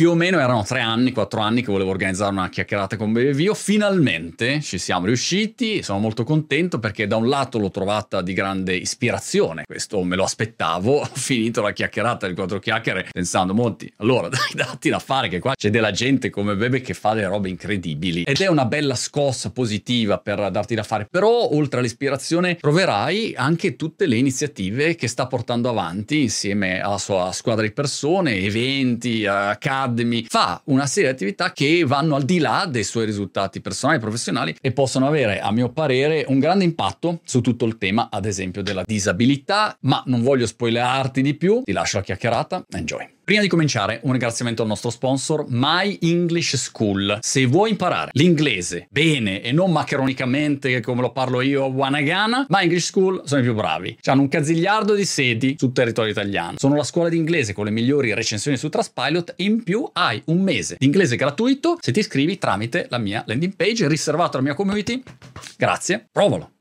più o meno erano tre anni, quattro anni che volevo organizzare una chiacchierata con Bevio. Finalmente ci siamo riusciti, sono molto contento perché da un lato l'ho trovata di grande ispirazione, questo me lo aspettavo, ho finito la chiacchierata di quattro chiacchiere pensando, Monti, allora dai datti da fare che qua c'è della gente come Bebe che fa delle robe incredibili ed è una bella scossa positiva per darti da fare, però oltre all'ispirazione troverai anche tutte le iniziative che sta portando avanti insieme alla sua squadra di persone, eventi, accademy, Academy, fa una serie di attività che vanno al di là dei suoi risultati personali e professionali e possono avere, a mio parere, un grande impatto su tutto il tema, ad esempio, della disabilità, ma non voglio spoilerarti di più, ti lascio la chiacchierata, enjoy. Prima di cominciare, un ringraziamento al nostro sponsor My English School. Se vuoi imparare l'inglese bene e non macronicamente come lo parlo io a Wanagana, My English School sono i più bravi. Hanno un cazigliardo di sedi sul territorio italiano. Sono la scuola di inglese con le migliori recensioni su Trustpilot e in più hai un mese di inglese gratuito se ti iscrivi tramite la mia landing page riservato alla mia community. Grazie, provalo.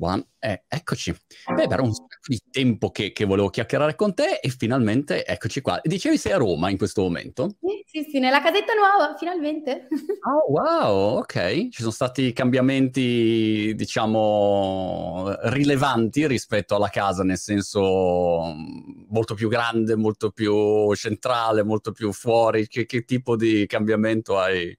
One. Eh, eccoci. Beh, era un sacco di tempo che, che, volevo chiacchierare con te e finalmente eccoci qua. Dicevi sei a Roma in questo momento? Sì, sì, sì, nella casetta nuova, finalmente. Oh, wow, ok. Ci sono stati cambiamenti, diciamo, rilevanti rispetto alla casa, nel senso molto più grande, molto più centrale, molto più fuori. Che, che tipo di cambiamento hai?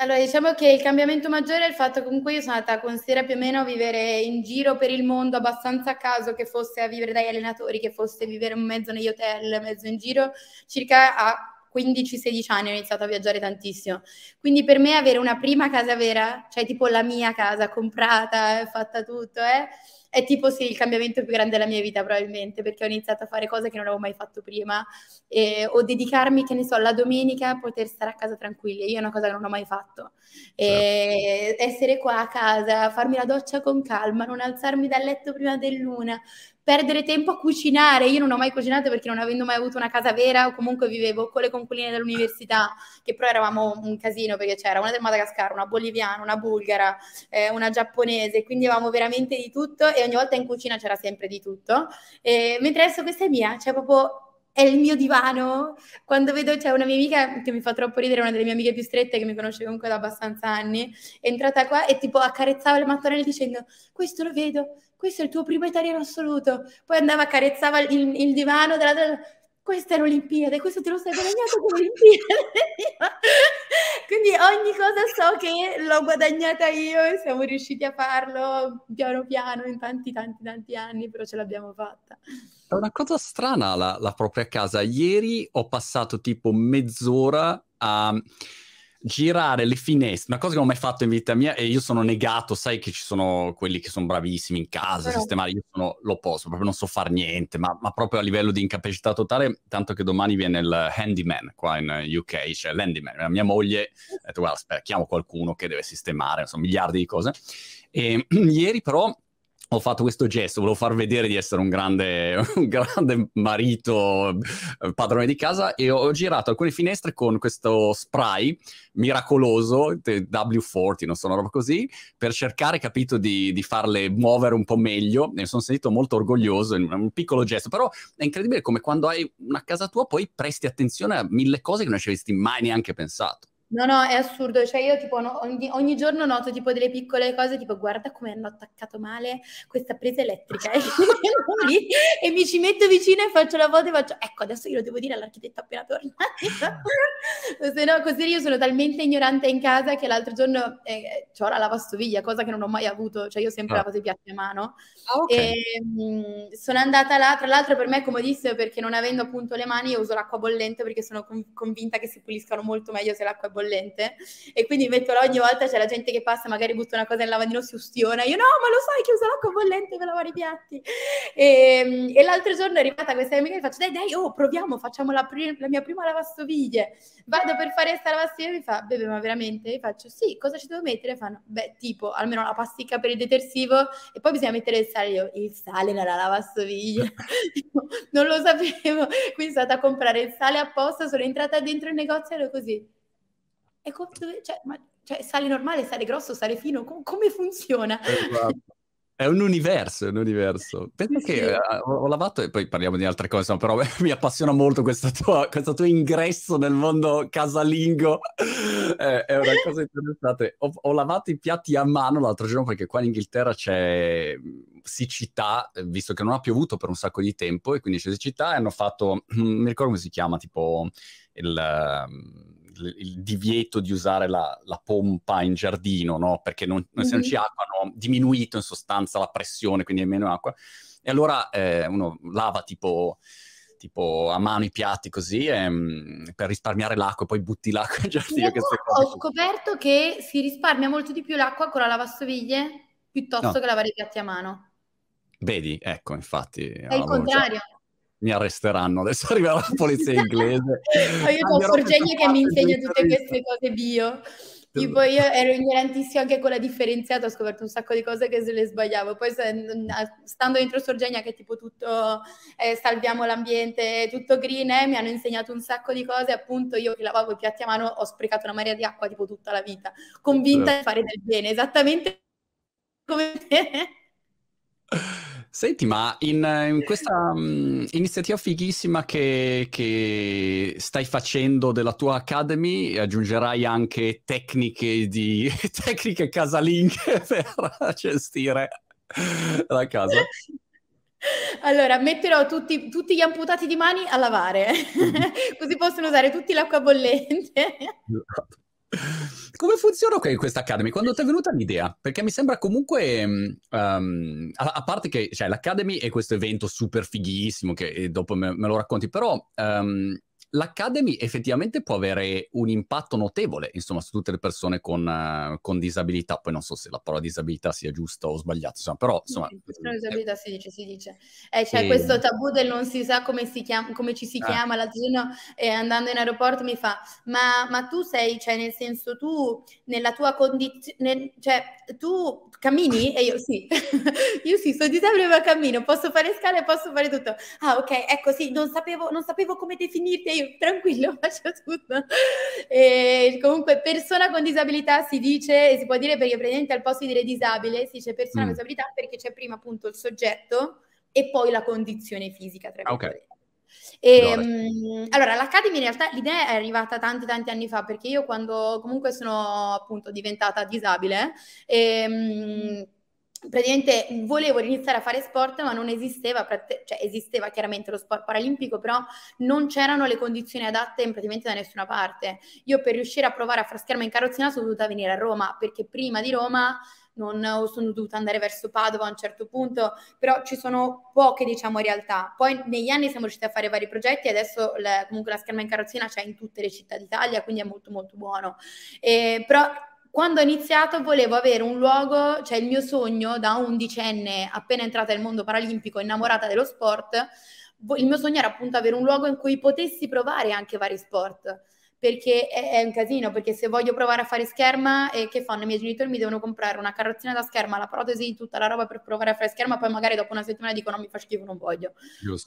Allora, diciamo che il cambiamento maggiore è il fatto che comunque io sono andata con Sera più o meno a vivere in giro per il mondo abbastanza a caso, che fosse a vivere dagli allenatori, che fosse a vivere mezzo negli hotel, mezzo in giro, circa a 15-16 anni ho iniziato a viaggiare tantissimo. Quindi per me avere una prima casa vera, cioè tipo la mia casa comprata, fatta tutto, eh, è tipo sì il cambiamento più grande della mia vita probabilmente perché ho iniziato a fare cose che non avevo mai fatto prima eh, o dedicarmi che ne so la domenica a poter stare a casa tranquilli io è una cosa che non ho mai fatto e certo. essere qua a casa farmi la doccia con calma non alzarmi dal letto prima dell'una perdere tempo a cucinare. Io non ho mai cucinato perché non avendo mai avuto una casa vera o comunque vivevo con le conquiline dell'università, che però eravamo un casino perché c'era una del Madagascar, una boliviana, una bulgara, eh, una giapponese, quindi avevamo veramente di tutto e ogni volta in cucina c'era sempre di tutto. E, mentre adesso questa è mia, cioè proprio è il mio divano. Quando vedo c'è una mia amica che mi fa troppo ridere, una delle mie amiche più strette che mi conosce comunque da abbastanza anni, è entrata qua e tipo accarezzava le mattonelle dicendo questo lo vedo, questo è il tuo primo italiano assoluto. Poi andava, accarezzava il, il divano della, della questa è l'Olimpiade, questo te lo sei guadagnato con l'Olimpiade. Quindi ogni cosa so che l'ho guadagnata io e siamo riusciti a farlo piano piano in tanti tanti tanti anni, però ce l'abbiamo fatta. È una cosa strana la, la propria casa. Ieri ho passato tipo mezz'ora a girare le finestre, una cosa che non ho mai fatto in vita mia e io sono negato, sai che ci sono quelli che sono bravissimi in casa, Però... sistemare, io sono l'opposto, proprio non so fare niente, ma, ma, proprio a livello di incapacità totale, tanto che domani viene il handyman qua in UK, cioè l'handyman, mia moglie ha detto guarda aspetta, chiamo qualcuno che deve sistemare, insomma miliardi di cose. E ieri però ho fatto questo gesto, volevo far vedere di essere un grande, un grande marito, eh, padrone di casa e ho girato alcune finestre con questo spray miracoloso, W40, non so, una roba così, per cercare, capito, di, di farle muovere un po' meglio. Ne sono sentito molto orgoglioso, un piccolo gesto, però è incredibile come quando hai una casa tua poi presti attenzione a mille cose che non ci avresti mai neanche pensato. No, no, è assurdo. Cioè, io tipo no, ogni, ogni, giorno noto tipo delle piccole cose, tipo guarda come hanno attaccato male questa presa elettrica. e mi ci metto vicino e faccio la foto e faccio, ecco, adesso glielo devo dire all'architetto appena tornato. Se no, così io sono talmente ignorante in casa che l'altro giorno eh, ho la lavastoviglie, cosa che non ho mai avuto. Cioè, io sempre ah. lavato i piatti a mano. Ah, okay. E mh, mm, sono andata là, tra l'altro per me è comodissimo perché non avendo appunto le mani io uso l'acqua bollente perché sono con- convinta che si puliscano molto meglio se l'acqua è bollente bollente e quindi metto ogni volta c'è la gente che passa, magari butta una cosa nel lavandino, si ustiona, io no, ma lo sai che usa l'acqua bollente per lavare i piatti. E, ehm, e l'altro giorno è arrivata questa amica e faccio, dai, dai, oh, proviamo, facciamo la, pri- la mia prima lavastoviglie. Vado per fare questa lavastoviglie e mi fa, bebe, ma veramente? Io faccio, sì, cosa ci devo mettere? Fanno, beh, tipo, almeno la pasticca per il detersivo e poi bisogna mettere il sale. Io, il sale nella lavastoviglie? non lo sapevo. Quindi sono stata a comprare il sale apposta, sono entrata dentro il negozio e ero così. E come, cioè, ma, cioè, sale normale, sale grosso, sale fino, com- come funziona? Esatto. È un universo, è un universo. Penso sì, che sì. Uh, ho, lavato, e poi parliamo di altre cose, però mi appassiona molto questo tuo, questo tuo ingresso nel mondo casalingo. eh, è una cosa interessante. Ho, ho, lavato i piatti a mano l'altro giorno perché qua in Inghilterra c'è siccità, visto che non ha piovuto per un sacco di tempo, e quindi c'è siccità, e hanno fatto, mi ricordo come si chiama, tipo il il divieto di usare la, la pompa in giardino, no? Perché non, non mm-hmm. essendoci acqua hanno diminuito in sostanza la pressione, quindi è meno acqua. E allora eh, uno lava tipo tipo a mano i piatti così e, per risparmiare l'acqua e poi butti l'acqua in giardino. Ho scoperto che si risparmia molto di più l'acqua con la lavastoviglie piuttosto no. che lavare i piatti a mano. Vedi, ecco, infatti. È il contrario. Mi arresteranno, adesso arriva la polizia inglese. io ho Sorgenia che mi insegna tutte queste cose bio. Tipo io ero ignorantissima anche con la differenziata, ho scoperto un sacco di cose che se le sbagliavo. Poi stando dentro Sorgenia che tipo tutto eh, salviamo l'ambiente, tutto green, eh, mi hanno insegnato un sacco di cose. Appunto io che lavavo i piatti a mano ho sprecato una marea di acqua tipo tutta la vita, convinta di fare del bene, esattamente come te. Senti, ma in, in questa um, iniziativa fighissima che, che, stai facendo della tua Academy, aggiungerai anche tecniche, di, tecniche casalinghe per gestire la casa? Allora, metterò tutti, tutti, gli amputati di mani a lavare, così possono usare tutti l'acqua bollente. Come funziona questa Academy? Quando ti è venuta l'idea? Perché mi sembra comunque, um, a, a, parte che cioè, l'Academy è questo evento super fighissimo che dopo me, me lo racconti, però um, l'Academy effettivamente può avere un impatto notevole, insomma, su tutte le persone con, uh, con disabilità. Poi non so se la parola disabilità sia giusta o sbagliata, insomma, però insomma... Sì, eh, disabilità si dice, si dice. Eh, c'è e... questo tabù del non si sa come, si chiama, come ci si ah. chiama. L'altro giorno eh, andando in aeroporto mi fa, ma, ma, tu sei, cioè nel senso tu nella tua condizione, cioè tu cammini? E io sì, io sì, sono disabile ma cammino, posso fare scale, posso fare tutto. Ah ok, ecco sì, non sapevo, non sapevo come definirti tranquillo, faccio tutto. E comunque, persona con disabilità si dice, e si può dire perché praticamente al posto di dire disabile, si dice persona mm. con disabilità perché c'è prima appunto il soggetto e poi la condizione fisica, tra virgolette. Okay. E, um, allora, l'Academy in realtà l'idea è arrivata tanti tanti anni fa perché io quando comunque sono appunto diventata disabile e, um, praticamente volevo iniziare a fare sport ma non esisteva, cioè esisteva chiaramente lo sport paralimpico però non c'erano le condizioni adatte praticamente da nessuna parte. Io per riuscire a provare a fare scherma in carrozzina sono dovuta venire a Roma perché prima di Roma non sono dovuta andare verso Padova a un certo punto, però ci sono poche diciamo realtà. Poi negli anni siamo riusciti a fare vari progetti adesso le, comunque la scherma in carrozzina c'è in tutte le città d'Italia, quindi è molto molto buono. E, però quando ho iniziato volevo avere un luogo, cioè il mio sogno da undicenne appena entrata nel mondo paralimpico, innamorata dello sport, il mio sogno era appunto avere un luogo in cui potessi provare anche vari sport perché è, è, un casino, perché se voglio provare a fare scherma, eh, che fanno? I miei genitori mi devono comprare una carrozzina da scherma, la protesi, tutta la roba per provare a fare scherma, poi magari dopo una settimana dicono no, mi fa schifo, non voglio.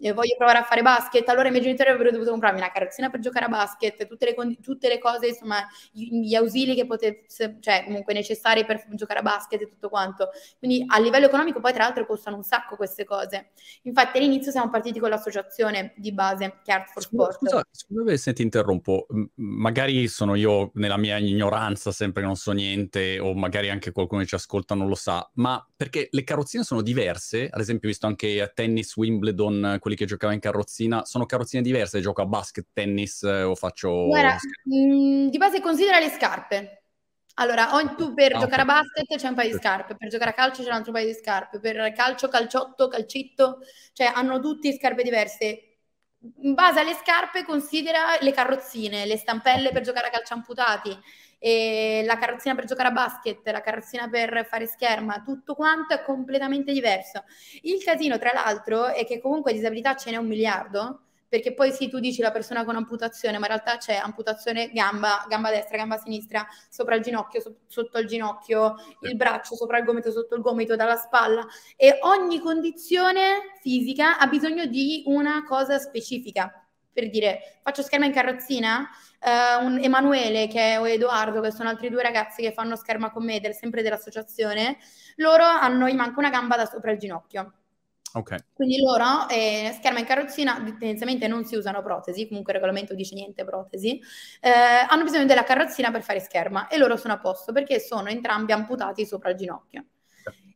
E voglio provare a fare basket, allora i miei genitori avrebbero dovuto comprarmi una carrozzina per giocare a basket, tutte le, condi- tutte le cose, insomma, gli, ausili che potesse, cioè comunque necessari per giocare a basket e tutto quanto. Quindi a livello economico poi tra l'altro costano un sacco queste cose. Infatti all'inizio siamo partiti con l'associazione di base, che è Art for Sport. Scusa, scusa se ti interrompo, magari sono io nella mia ignoranza, sempre non so niente, o magari anche qualcuno che ci ascolta non lo sa, ma perché le carrozzine sono diverse, ad esempio ho visto anche a tennis, Wimbledon, quelli che giocavano in carrozzina, sono carrozzine diverse, gioco a basket, tennis eh, o faccio... Guarda, mh, mm, di base considera le scarpe. Allora, tu per ah, giocare a basket c'è un paio di scarpe, per giocare a calcio c'è un altro paio di scarpe, per calcio, calciotto, calcetto, cioè hanno tutti scarpe diverse in base alle scarpe considera le carrozzine, le stampelle per giocare a calcio amputati, la carrozzina per giocare a basket, la carrozzina per fare scherma, tutto quanto è completamente diverso. Il casino, tra l'altro, è che comunque disabilità ce n'è un miliardo, perché poi sì, tu dici la persona con amputazione, ma in realtà c'è amputazione gamba, gamba destra, gamba sinistra, sopra il ginocchio, so- sotto il ginocchio, il braccio, sopra il gomito, sotto il gomito, dalla spalla. E ogni condizione fisica ha bisogno di una cosa specifica. Per dire, faccio scherma in carrozzina, uh, un Emanuele che è, o Edoardo, che sono altri due ragazzi che fanno scherma con me, del, sempre dell'associazione, loro hanno, gli manca una gamba da sopra il ginocchio Okay. Quindi loro, eh, scherma in carrozzina, tendenzialmente non si usano protesi, comunque il regolamento dice niente protesi, eh, hanno bisogno della carrozzina per fare scherma e loro sono a posto perché sono entrambi amputati sopra il ginocchio.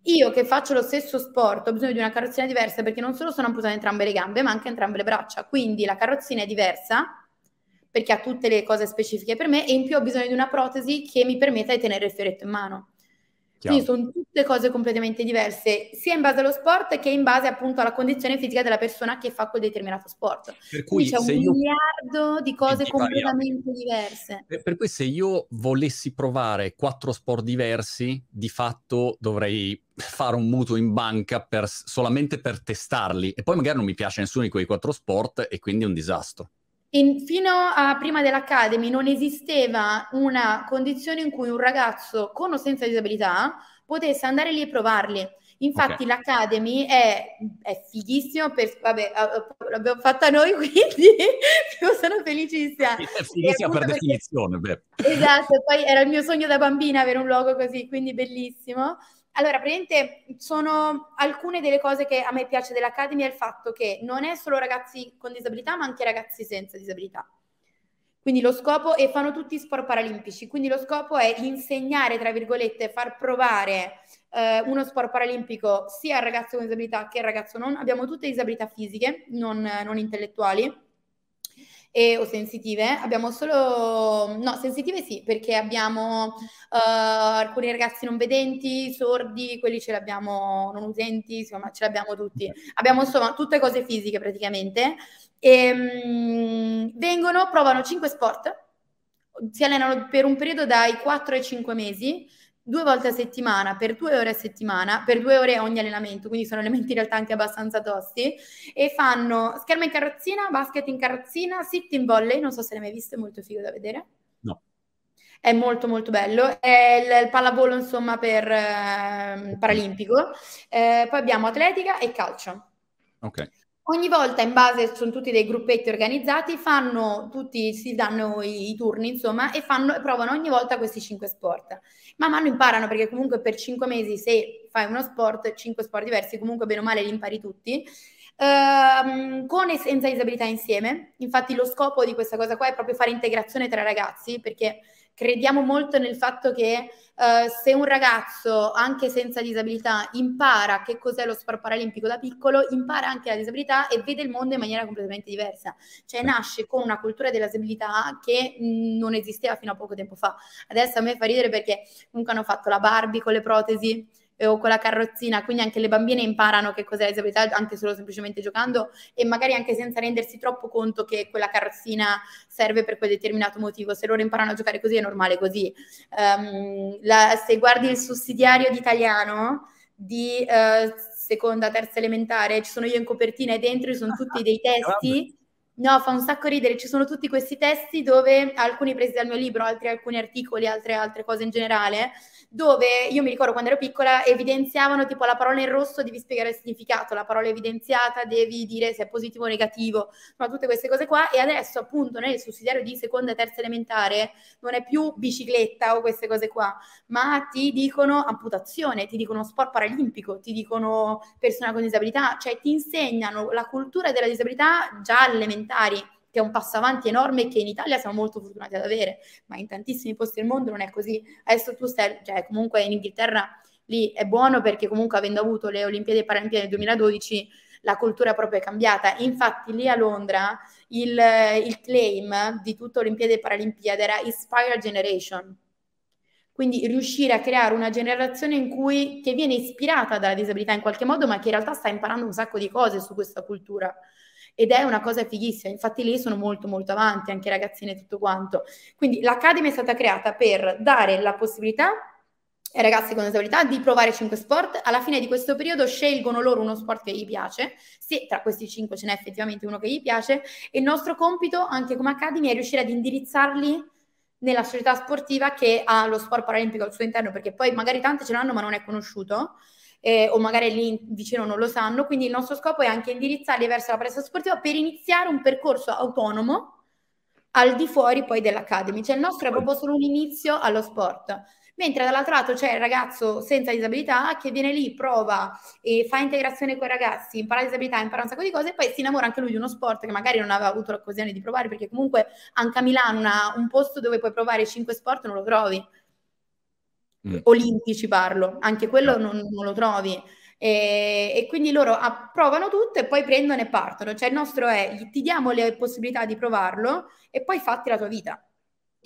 Io che faccio lo stesso sport ho bisogno di una carrozzina diversa perché non solo sono amputate entrambe le gambe, ma anche entrambe le braccia. Quindi la carrozzina è diversa perché ha tutte le cose specifiche per me e in più ho bisogno di una protesi che mi permetta di tenere il fioretto in mano. Chiaro. Quindi sono tutte cose completamente diverse, sia in base allo sport che in base appunto alla condizione fisica della persona che fa quel determinato sport. Per cui c'è un miliardo di cose completamente diverse. Per, per cui se io volessi provare quattro sport diversi, di fatto dovrei fare un mutuo in banca per, solamente per testarli e poi magari non mi piace nessuno di quei quattro sport e quindi è un disastro. In, fino a prima dell'Academy non esisteva una condizione in cui un ragazzo con o senza disabilità potesse andare lì e provarli. Infatti okay. l'Academy è, è fighissimo, per, vabbè, l'abbiamo fatta noi, quindi sono felicissima. È fighissima per perché, definizione. Beh. Esatto, poi era il mio sogno da bambina avere un logo così, quindi bellissimo. Allora, praticamente sono alcune delle cose che a me piace dell'Academy è il fatto che non è solo ragazzi con disabilità, ma anche ragazzi senza disabilità. Quindi lo scopo, e fanno tutti sport paralimpici, quindi lo scopo è insegnare, tra virgolette, far provare eh, uno sport paralimpico sia al ragazzo con disabilità che al ragazzo non. Abbiamo tutte disabilità fisiche, non, non intellettuali e, o sensitive. Abbiamo solo, no, sensitive sì, perché abbiamo uh, alcuni ragazzi non vedenti, sordi, quelli ce li abbiamo, non utenti, insomma, ce li abbiamo tutti. Abbiamo insomma tutte cose fisiche praticamente. E, um, vengono, provano 5 sport, si allenano per un periodo dai 4 ai 5 mesi due volte a settimana per due ore a settimana, per due ore ogni allenamento, quindi sono elementi in realtà anche abbastanza tosti, e fanno scherma in carrozzina, basket in carrozzina, sit in volley, non so se l'hai mai visto, è molto figo da vedere. No. È molto molto bello, è il, il pallavolo insomma per eh, paralimpico, eh, poi abbiamo atletica e calcio. Ok. Ogni volta in base, sono tutti dei gruppetti organizzati, fanno tutti, si danno i, i turni, insomma, e fanno, provano ogni volta questi cinque sport. Man mano imparano, perché comunque per cinque mesi, se fai uno sport, cinque sport diversi, comunque bene o male li impari tutti. Uh, con e senza disabilità insieme. Infatti lo scopo di questa cosa qua è proprio fare integrazione tra ragazzi, perché crediamo molto nel fatto che uh, se un ragazzo, anche senza disabilità, impara che cos'è lo sport paralimpico da piccolo, impara anche la disabilità e vede il mondo in maniera completamente diversa. Cioè nasce con una cultura della disabilità che non esisteva fino a poco tempo fa. Adesso a me fa ridere perché comunque hanno fatto la Barbie con le protesi o con la carrozzina, quindi anche le bambine imparano che cos'è disabilità anche solo semplicemente giocando e magari anche senza rendersi troppo conto che quella carrozzina serve per quel determinato motivo. Se loro imparano a giocare così è normale così. Um, la, se guardi il sussidiario di italiano di uh, seconda, terza elementare, ci sono io in copertina e dentro ci sono tutti dei testi. No, fa un sacco ridere, ci sono tutti questi testi dove alcuni presi dal mio libro, altri alcuni articoli, altre altre cose in generale, dove io mi ricordo quando ero piccola evidenziavano tipo la parola in rosso devi spiegare il significato, la parola evidenziata devi dire se è positivo o negativo, ma tutte queste cose qua. E adesso appunto nel sussidiario di seconda e terza elementare non è più bicicletta o queste cose qua, ma ti dicono amputazione, ti dicono sport paralimpico, ti dicono persona con disabilità, cioè ti insegnano la cultura della disabilità già elementari che è un passo avanti enorme che in Italia siamo molto fortunati ad avere, ma in tantissimi posti del mondo non è così. Adesso tu stai, cioè comunque in Inghilterra lì è buono perché comunque avendo avuto le Olimpiadi e Paralimpiadi nel 2012 la cultura proprio è cambiata. Infatti lì a Londra il, il claim di tutte Olimpiadi e Paralimpiadi era Inspire Generation. Quindi riuscire a creare una generazione in cui, che viene ispirata dalla disabilità in qualche modo, ma che in realtà sta imparando un sacco di cose su questa cultura. Ed è una cosa fighissima, infatti lì sono molto molto avanti, anche i ragazzini e tutto quanto. Quindi l'Academy è stata creata per dare la possibilità ai ragazzi con disabilità di provare cinque sport. Alla fine di questo periodo scelgono loro uno sport che gli piace, se tra questi cinque ce n'è effettivamente uno che gli piace, e il nostro compito anche come Academy è riuscire ad indirizzarli nella società sportiva che ha lo sport paralimpico al suo interno, perché poi magari tante ce l'hanno ma non è conosciuto, eh, o magari lì vicino non lo sanno, quindi il nostro scopo è anche indirizzarli verso la palestra sportiva per iniziare un percorso autonomo al di fuori poi dell'Academy, cioè il nostro è proprio solo un inizio allo sport. Mentre dall'altro lato c'è il ragazzo senza disabilità che viene lì, prova e fa integrazione con i ragazzi, impara disabilità, impara un sacco di cose e poi si innamora anche lui di uno sport che magari non aveva avuto l'occasione di provare perché comunque anche a Milano una, un posto dove puoi provare cinque sport non lo trovi. Mm. Olimpici parlo, anche quello no. non, non, lo trovi. E, e quindi loro approvano tutto e poi prendono e partono. Cioè il nostro è ti diamo le possibilità di provarlo e poi fatti la tua vita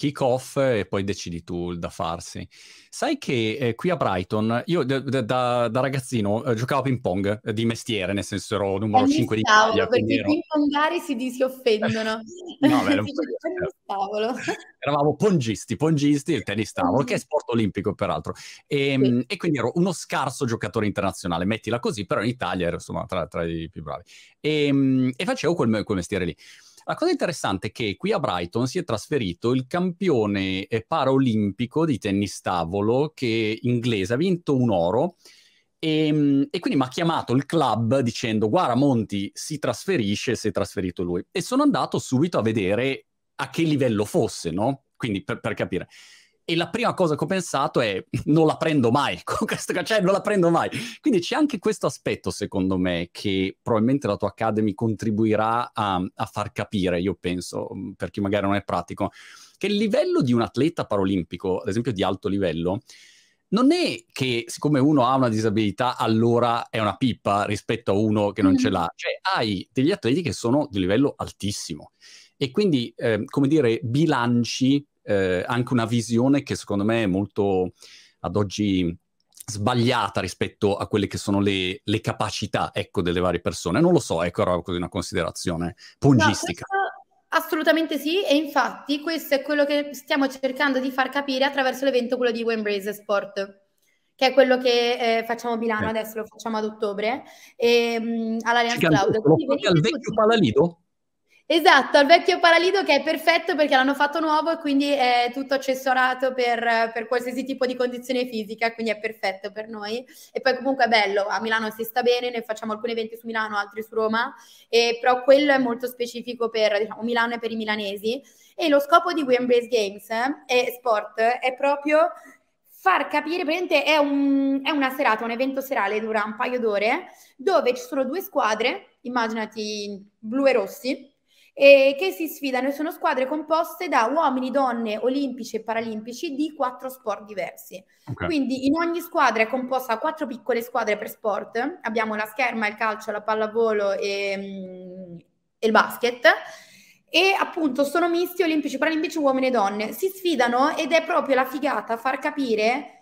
kick off e poi decidi tu da farsi. Sai che eh, qui a Brighton, io d- d- da, da, ragazzino eh, giocavo a ping pong eh, di mestiere, nel senso ero numero 5 di Italia. Perché ero... i ping pongari si, si offendono. no, beh, tennis tavolo. Eravamo pongisti, pongisti, il tennis tavolo, che è sport olimpico peraltro. E, ehm, sì. e, quindi ero uno scarso giocatore internazionale, mettila così, però in Italia ero insomma tra, tra i più bravi. E, ehm, e facevo quel, quel mestiere lì. La cosa interessante è che qui a Brighton si è trasferito il campione eh, paraolimpico di tennis tavolo che inglese ha vinto un oro e, ehm, e quindi mi ha chiamato il club dicendo guarda Monti si trasferisce, si è trasferito lui e sono andato subito a vedere a che livello fosse, no? Quindi per, per capire e la prima cosa che ho pensato è non la prendo mai con questo, cioè non la prendo mai. Quindi c'è anche questo aspetto, secondo me, che probabilmente la tua Academy contribuirà a, a far capire, io penso, mm, per chi magari non è pratico, che il livello di un atleta paralimpico, ad esempio di alto livello, non è che siccome uno ha una disabilità allora è una pippa rispetto a uno che non mm. ce l'ha, cioè hai degli atleti che sono di livello altissimo e quindi, eh, come dire, bilanci eh, anche una visione che secondo me è molto ad oggi sbagliata rispetto a quelle che sono le, le capacità ecco, delle varie persone. Non lo so, ecco, era così una considerazione pungistica. No, Assolutamente sì, e infatti questo è quello che stiamo cercando di far capire attraverso l'evento, quello di Wembrace Sport, che è quello che eh, facciamo a Milano, eh. adesso lo facciamo ad ottobre, e, um, all'Allianz Cloud. Al vecchio Palalido? Esatto, al vecchio Paralido che è perfetto perché l'hanno fatto nuovo e quindi è tutto accessorato per, per, qualsiasi tipo di condizione fisica, quindi è perfetto per noi. E poi comunque è bello, a Milano si sta bene, noi facciamo alcuni eventi su Milano, altri su Roma, e, però quello è molto specifico per diciamo, Milano e per i milanesi. E lo scopo di We Embrace Games eh, e Sport è proprio far capire, praticamente è, un, è una serata, un evento serale, dura un paio d'ore, dove ci sono due squadre, immaginati blu e rossi, e che si sfidano sono squadre composte da uomini, donne, olimpici e paralimpici di quattro sport diversi. Okay. Quindi in ogni squadra è composta da quattro piccole squadre per sport. Abbiamo la scherma, il calcio, la pallavolo e, mm, e il basket e appunto sono misti olimpici, paralimpici, uomini e donne. Si sfidano ed è proprio la figata far capire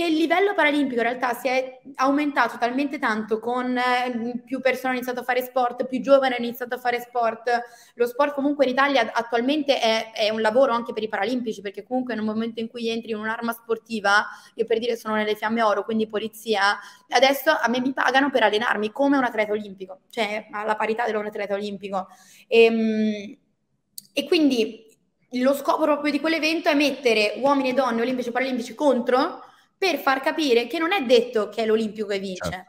che il livello paralimpico in realtà si è aumentato talmente tanto con eh, più persone hanno iniziato a fare sport, più giovani hanno iniziato a fare sport. Lo sport comunque in Italia attualmente è, è, un lavoro anche per i paralimpici, perché comunque nel momento in cui entri in un'arma sportiva, io per dire sono nelle fiamme oro, quindi polizia, adesso a me mi pagano per allenarmi come un atleta olimpico, cioè alla parità di un atleta olimpico. E, ehm, e quindi lo scopo proprio di quell'evento è mettere uomini e donne olimpici e paralimpici contro per far capire che non è detto che è l'Olimpico che vince. Certo.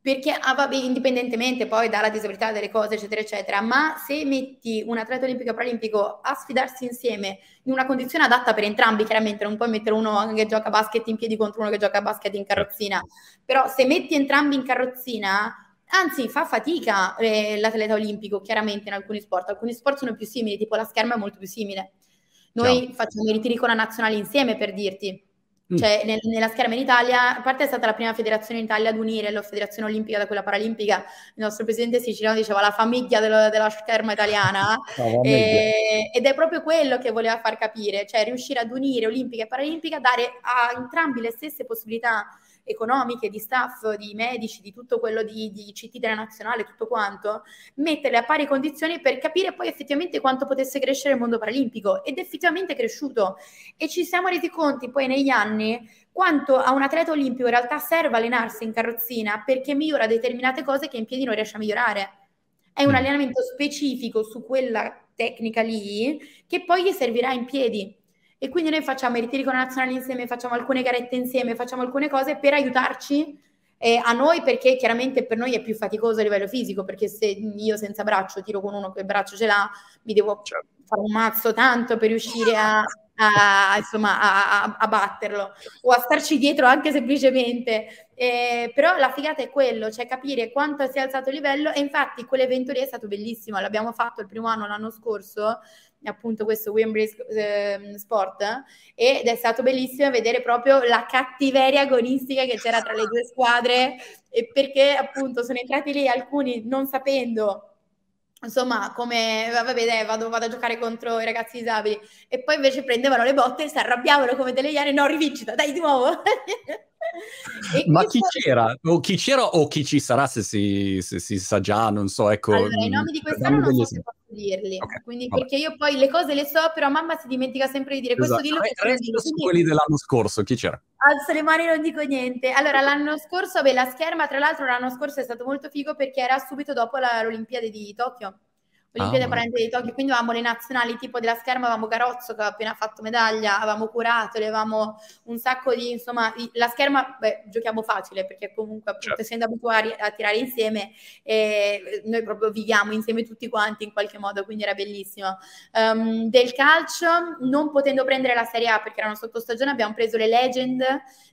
Perché ah, vabbè, indipendentemente poi dalla disabilità delle cose, eccetera, eccetera, ma se metti un atleta olimpico e paralimpico a sfidarsi insieme in una condizione adatta per entrambi, chiaramente non puoi mettere uno che gioca a basket in piedi contro uno che gioca a basket in carrozzina, però se metti entrambi in carrozzina, anzi fa fatica eh, l'atleta olimpico, chiaramente in alcuni sport, alcuni sport sono più simili, tipo la scherma è molto più simile. Noi Ciao. facciamo i ritiri con la nazionale insieme per dirti Mm. Cioè, nel, nella scherma in Italia, a parte è stata la prima federazione in Italia ad unire la federazione olimpica da quella paralimpica, il nostro presidente siciliano diceva la famiglia dello, della scherma italiana, e, ed è proprio quello che voleva far capire, cioè riuscire ad unire olimpica e paralimpica, dare a entrambi le stesse possibilità economiche, di staff, di medici, di tutto quello di, di CT della nazionale, tutto quanto, metterle a pari condizioni per capire poi effettivamente quanto potesse crescere il mondo paralimpico ed effettivamente è cresciuto e ci siamo resi conti poi negli anni quanto a un atleta olimpico in realtà serve allenarsi in carrozzina perché migliora determinate cose che in piedi non riesce a migliorare. È un mm. allenamento specifico su quella tecnica lì che poi gli servirà in piedi e quindi noi facciamo i ritiri con la nazionale insieme, facciamo alcune garette insieme, facciamo alcune cose per aiutarci eh, a noi perché chiaramente per noi è più faticoso a livello fisico perché se io senza braccio tiro con uno che il braccio ce l'ha mi devo certo. fare un mazzo tanto per riuscire a, a, insomma, a, a, batterlo o a starci dietro anche semplicemente. Eh, però la figata è quello, cioè capire quanto si è alzato il livello e infatti quell'evento lì è stato bellissimo, l'abbiamo fatto il primo anno l'anno scorso appunto questo Wembley eh, Sport ed è stato bellissimo vedere proprio la cattiveria agonistica che c'era tra le due squadre e perché appunto sono entrati lì alcuni non sapendo insomma, come vabbè, dai, vado, vado, a giocare contro i ragazzi disabili e poi invece prendevano le botte e si arrabbiavano come delle iene, no, rivincita, dai di nuovo. Ma chi c'era? O chi c'era o chi ci sarà se si, se si sa già, non so, ecco. Allora, i nomi di quest'anno non so se posso dirli, okay, quindi vabbè. perché io poi le cose le so, però mamma si dimentica sempre di dire esatto. questo dillo. Resto su quelli dell'anno scorso, chi c'era? Alzo le mani non dico niente. Allora, l'anno scorso, beh, la scherma, tra l'altro l'anno scorso è stato molto figo perché era subito dopo la, l'Olimpiade di Tokyo. Olimpiadi ah, Paralympiche di Tokyo, quindi avevamo le nazionali tipo della scherma, avevamo Garozzo che aveva appena fatto medaglia, avevamo curato, avevamo un sacco di, insomma, la scherma, beh, giochiamo facile perché comunque appunto certo. essendo abituati a tirare insieme, eh, noi proprio viviamo insieme tutti quanti in qualche modo, quindi era bellissimo. Um, del calcio, non potendo prendere la Serie A perché erano sotto stagione, abbiamo preso le legend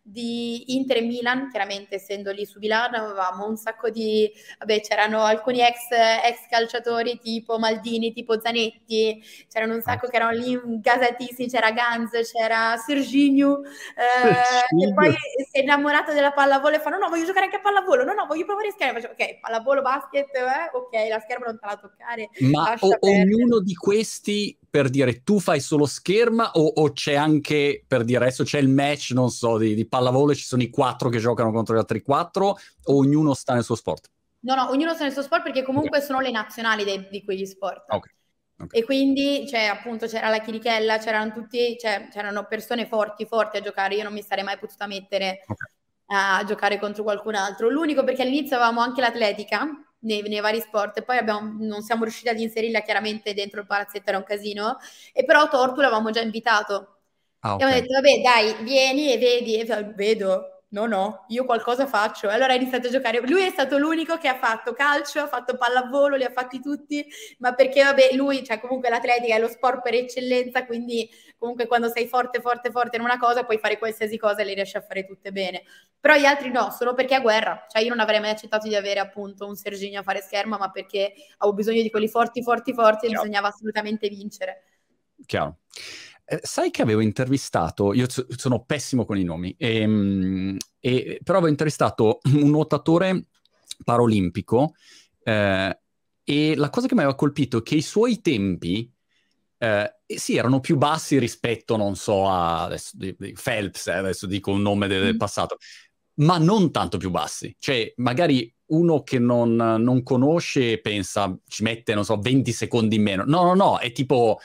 di Inter e Milan, chiaramente essendo lì su Milano avevamo un sacco di, vabbè c'erano alcuni ex, ex calciatori tipo Maldini, tipo Zanetti, c'erano un sacco che erano lì gasatissimi, c'era Ganz, c'era Serginho, eh, e poi si è innamorato della pallavolo e fa no no voglio giocare anche a pallavolo, no no voglio provare a scherma, faccio ok pallavolo, basket, eh, ok la scherma non te la toccare. Ma o- ognuno di questi per dire tu fai solo scherma o, o, c'è anche per dire adesso c'è il match, non so, di, di pallavolo e ci sono i quattro che giocano contro gli altri quattro o ognuno sta nel suo sport? No, no, ognuno sta nel suo sport perché comunque okay. sono le nazionali dei, di quegli sport. Okay. Okay. E quindi, cioè, appunto, c'era la chirichella, c'erano tutti, cioè, c'erano persone forti, forti a giocare. Io non mi sarei mai potuta mettere a giocare contro qualcun altro. L'unico perché all'inizio avevamo anche l'atletica, nei, nei, vari sport. Poi abbiamo, non siamo riusciti ad inserirla chiaramente dentro il palazzetto, era un casino. E però Tortu l'avevamo già invitato. Ah, okay. E abbiamo detto, vabbè, dai, vieni e vedi. E vedo, no, no, io qualcosa faccio. E allora ha iniziato a giocare. Lui è stato l'unico che ha fatto calcio, ha fatto pallavolo, li ha fatti tutti, ma perché, vabbè, lui, cioè comunque l'atletica è lo sport per eccellenza, quindi comunque quando sei forte, forte, forte in una cosa puoi fare qualsiasi cosa e le riesci a fare tutte bene. Però gli altri no, solo perché è guerra. Cioè io non avrei mai accettato di avere appunto un Serginio a fare scherma, ma perché avevo bisogno di quelli forti, forti, forti e bisognava assolutamente vincere. Chiaro. Eh, sai che avevo intervistato, io sono pessimo con i nomi, e, ehm, e, però avevo intervistato un nuotatore paraolimpico eh, e la cosa che mi aveva colpito è che i suoi tempi eh, sì, erano più bassi rispetto, non so, a adesso, di, di Phelps, eh, adesso dico un nome del, del mm. passato, ma non tanto più bassi. Cioè, magari uno che non, non conosce pensa, ci mette, non so, 20 secondi in meno. No, no, no, è tipo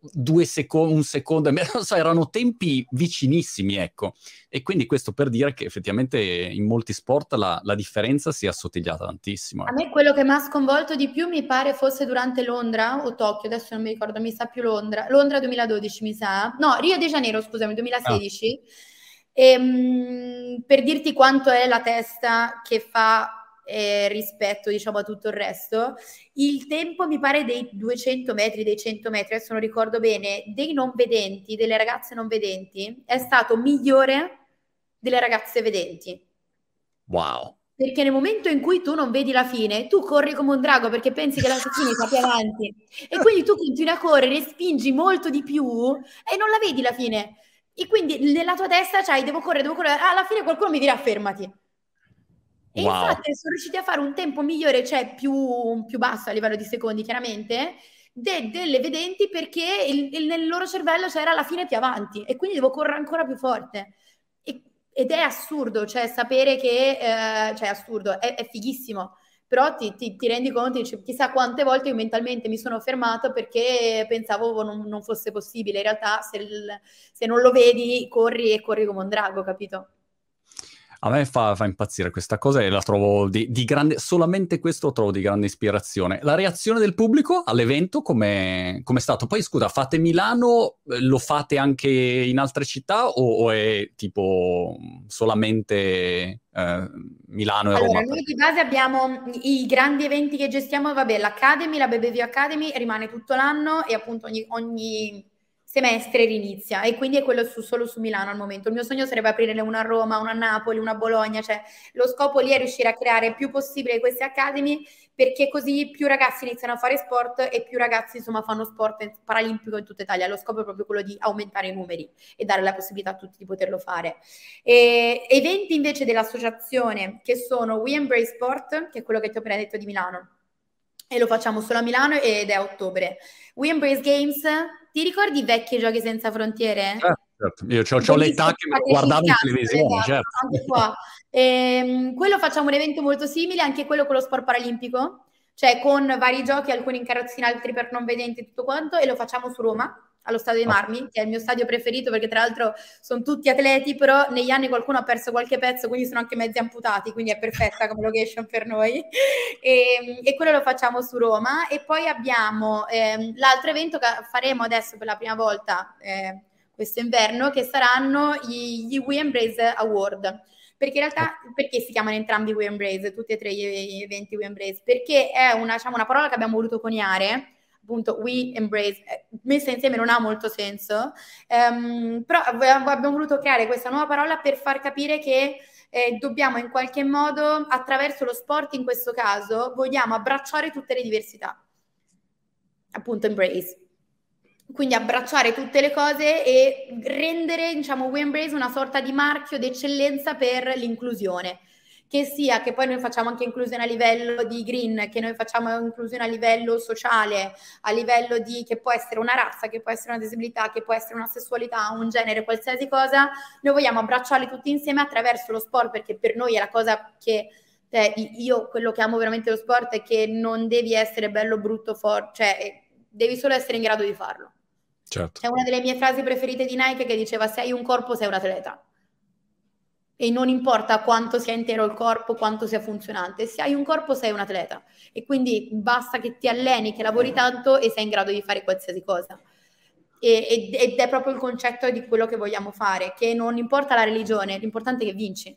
due secondi, un secondo, non so, erano tempi vicinissimi, ecco. E quindi questo per dire che effettivamente in molti sport la, la differenza si è assottigliata tantissimo. A me quello che mi ha sconvolto di più mi pare fosse durante Londra o Tokyo, adesso non mi ricordo, mi sa più Londra. Londra 2012 mi sa. No, Rio de Janeiro, scusami, 2016. Ah. E, mh, per dirti quanto è la testa che fa eh, rispetto diciamo a tutto il resto. Il tempo mi pare dei 200 metri, dei 100 metri, adesso non ricordo bene, dei non vedenti, delle ragazze non vedenti, è stato migliore delle ragazze vedenti. Wow. Perché nel momento in cui tu non vedi la fine, tu corri come un drago perché pensi che la fine sia più avanti. E quindi tu continui a correre, spingi molto di più e non la vedi la fine E quindi nella tua testa c'hai, devo correre, devo correre, alla fine qualcuno mi dirà fermati. E wow. infatti sono riusciti a fare un tempo migliore, cioè più, più basso a livello di secondi chiaramente, de- delle vedenti perché il, il, nel loro cervello c'era alla fine più avanti e quindi devo correre ancora più forte. E, ed è assurdo, cioè sapere che, eh, cioè assurdo, è, è fighissimo, però ti, ti, ti, rendi conto, dici, chissà quante volte io mentalmente mi sono fermato perché pensavo non, non fosse possibile, in realtà se, il, se non lo vedi corri e corri come un drago, capito? A me fa, fa, impazzire questa cosa e la trovo di, di, grande, solamente questo lo trovo di grande ispirazione. La reazione del pubblico all'evento come è stato? Poi scusa, fate Milano, lo fate anche in altre città o, o è tipo solamente eh, Milano e allora, Roma? Allora, noi di base abbiamo i grandi eventi che gestiamo, vabbè, l'Academy, la BBV Academy rimane tutto l'anno e appunto ogni, ogni semestre rinizia e quindi è quello su, solo su Milano al momento. Il mio sogno sarebbe aprirne una a Roma, una a Napoli, una a Bologna, cioè lo scopo lì è riuscire a creare il più possibile queste academy perché così più ragazzi iniziano a fare sport e più ragazzi insomma fanno sport paralimpico in tutta Italia. Lo scopo è proprio quello di aumentare i numeri e dare la possibilità a tutti di poterlo fare. E, eventi invece dell'associazione che sono We Embrace Sport, che è quello che ti ho appena detto di Milano, e lo facciamo solo a Milano ed è a ottobre. We Embrace Games ti ricordi Vecchi Giochi Senza Frontiere? Certo, certo. Io ho, l'età che me guardavo in televisione, esatto, certo. Anche qua. Ehm, quello facciamo un evento molto simile, anche quello con lo sport paralimpico, cioè con vari giochi, alcuni in carrozzina, altri per non vedenti, tutto quanto, e lo facciamo su Roma allo Stadio dei ah. Marmi, che è il mio stadio preferito perché tra l'altro sono tutti atleti, però negli anni qualcuno ha perso qualche pezzo, quindi sono anche mezzi amputati, quindi è perfetta come location per noi. E, e quello lo facciamo su Roma. E poi abbiamo eh, l'altro evento che faremo adesso per la prima volta eh, questo inverno, che saranno gli, gli We Embrace Award. Perché in realtà, perché si chiamano entrambi We Embrace, tutti e tre gli eventi We Embrace? Perché è una, diciamo, una parola che abbiamo voluto coniare, appunto we embrace, eh, messa insieme non ha molto senso, um, però abbiamo voluto creare questa nuova parola per far capire che eh, dobbiamo in qualche modo, attraverso lo sport in questo caso, vogliamo abbracciare tutte le diversità, appunto embrace. Quindi abbracciare tutte le cose e rendere, diciamo, We Embrace una sorta di marchio d'eccellenza per l'inclusione che sia che poi noi facciamo anche inclusione a livello di green, che noi facciamo inclusione a livello sociale, a livello di che può essere una razza, che può essere una disabilità, che può essere una sessualità, un genere, qualsiasi cosa, noi vogliamo abbracciarli tutti insieme attraverso lo sport, perché per noi è la cosa che cioè, io quello che amo veramente lo sport è che non devi essere bello, brutto, forte, cioè devi solo essere in grado di farlo. Certo. È una delle mie frasi preferite di Nike che diceva se hai un corpo sei un atleta e non importa quanto sia intero il corpo, quanto sia funzionante, se hai un corpo sei un atleta e quindi basta che ti alleni, che lavori tanto e sei in grado di fare qualsiasi cosa. E, ed è proprio il concetto di quello che vogliamo fare, che non importa la religione, l'importante è che vinci,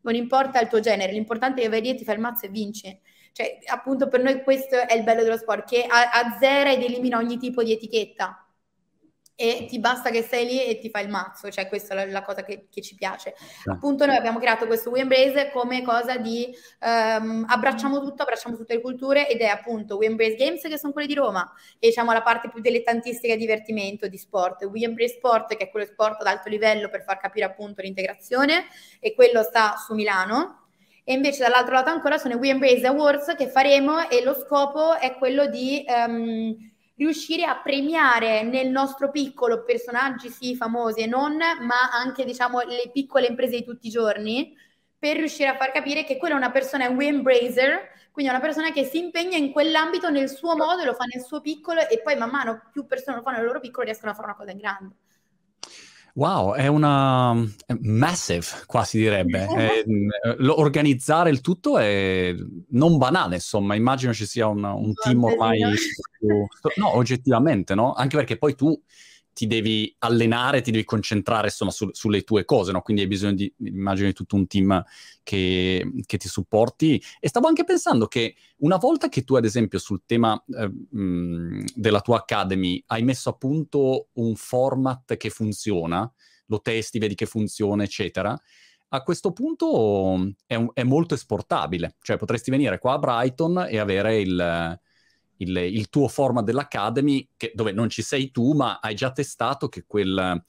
non importa il tuo genere, l'importante è che vai lì e ti fai il mazzo e vinci. Cioè, appunto per noi questo è il bello dello sport, che azzera ed elimina ogni tipo di etichetta e ti basta che sei lì e ti fai il mazzo, cioè questa è la, la cosa che, che, ci piace. Ah. Appunto noi abbiamo creato questo We Embrace come cosa di um, abbracciamo tutto, abbracciamo tutte le culture ed è appunto We Embrace Games che sono quelle di Roma e diciamo la parte più dilettantistica di divertimento, di sport, We Embrace Sport che è quello sport ad alto livello per far capire appunto l'integrazione e quello sta su Milano e invece dall'altro lato ancora sono i We Embrace Awards che faremo e lo scopo è quello di... Um, riuscire a premiare nel nostro piccolo personaggi sì famosi e non, ma anche diciamo le piccole imprese di tutti i giorni per riuscire a far capire che quella è una persona è un embracer, quindi è una persona che si impegna in quell'ambito nel suo modo, lo fa nel suo piccolo e poi man mano più persone lo fanno nel loro piccolo riescono a fare una cosa in grande. Wow, è una massive, quasi direbbe. è, organizzare il tutto è non banale, insomma, immagino ci sia un, un team ormai... no, oggettivamente, no? Anche perché poi tu ti devi allenare, ti devi concentrare insomma su, sulle tue cose, no? quindi hai bisogno di, immagino, di tutto un team che, che, ti supporti. E stavo anche pensando che una volta che tu, ad esempio, sul tema eh, mh, della tua Academy hai messo a punto un format che funziona, lo testi, vedi che funziona, eccetera, a questo punto è, un, è molto esportabile, cioè potresti venire qua a Brighton e avere il il, il tuo format dell'Academy, che, dove non ci sei tu, ma hai già testato che quel,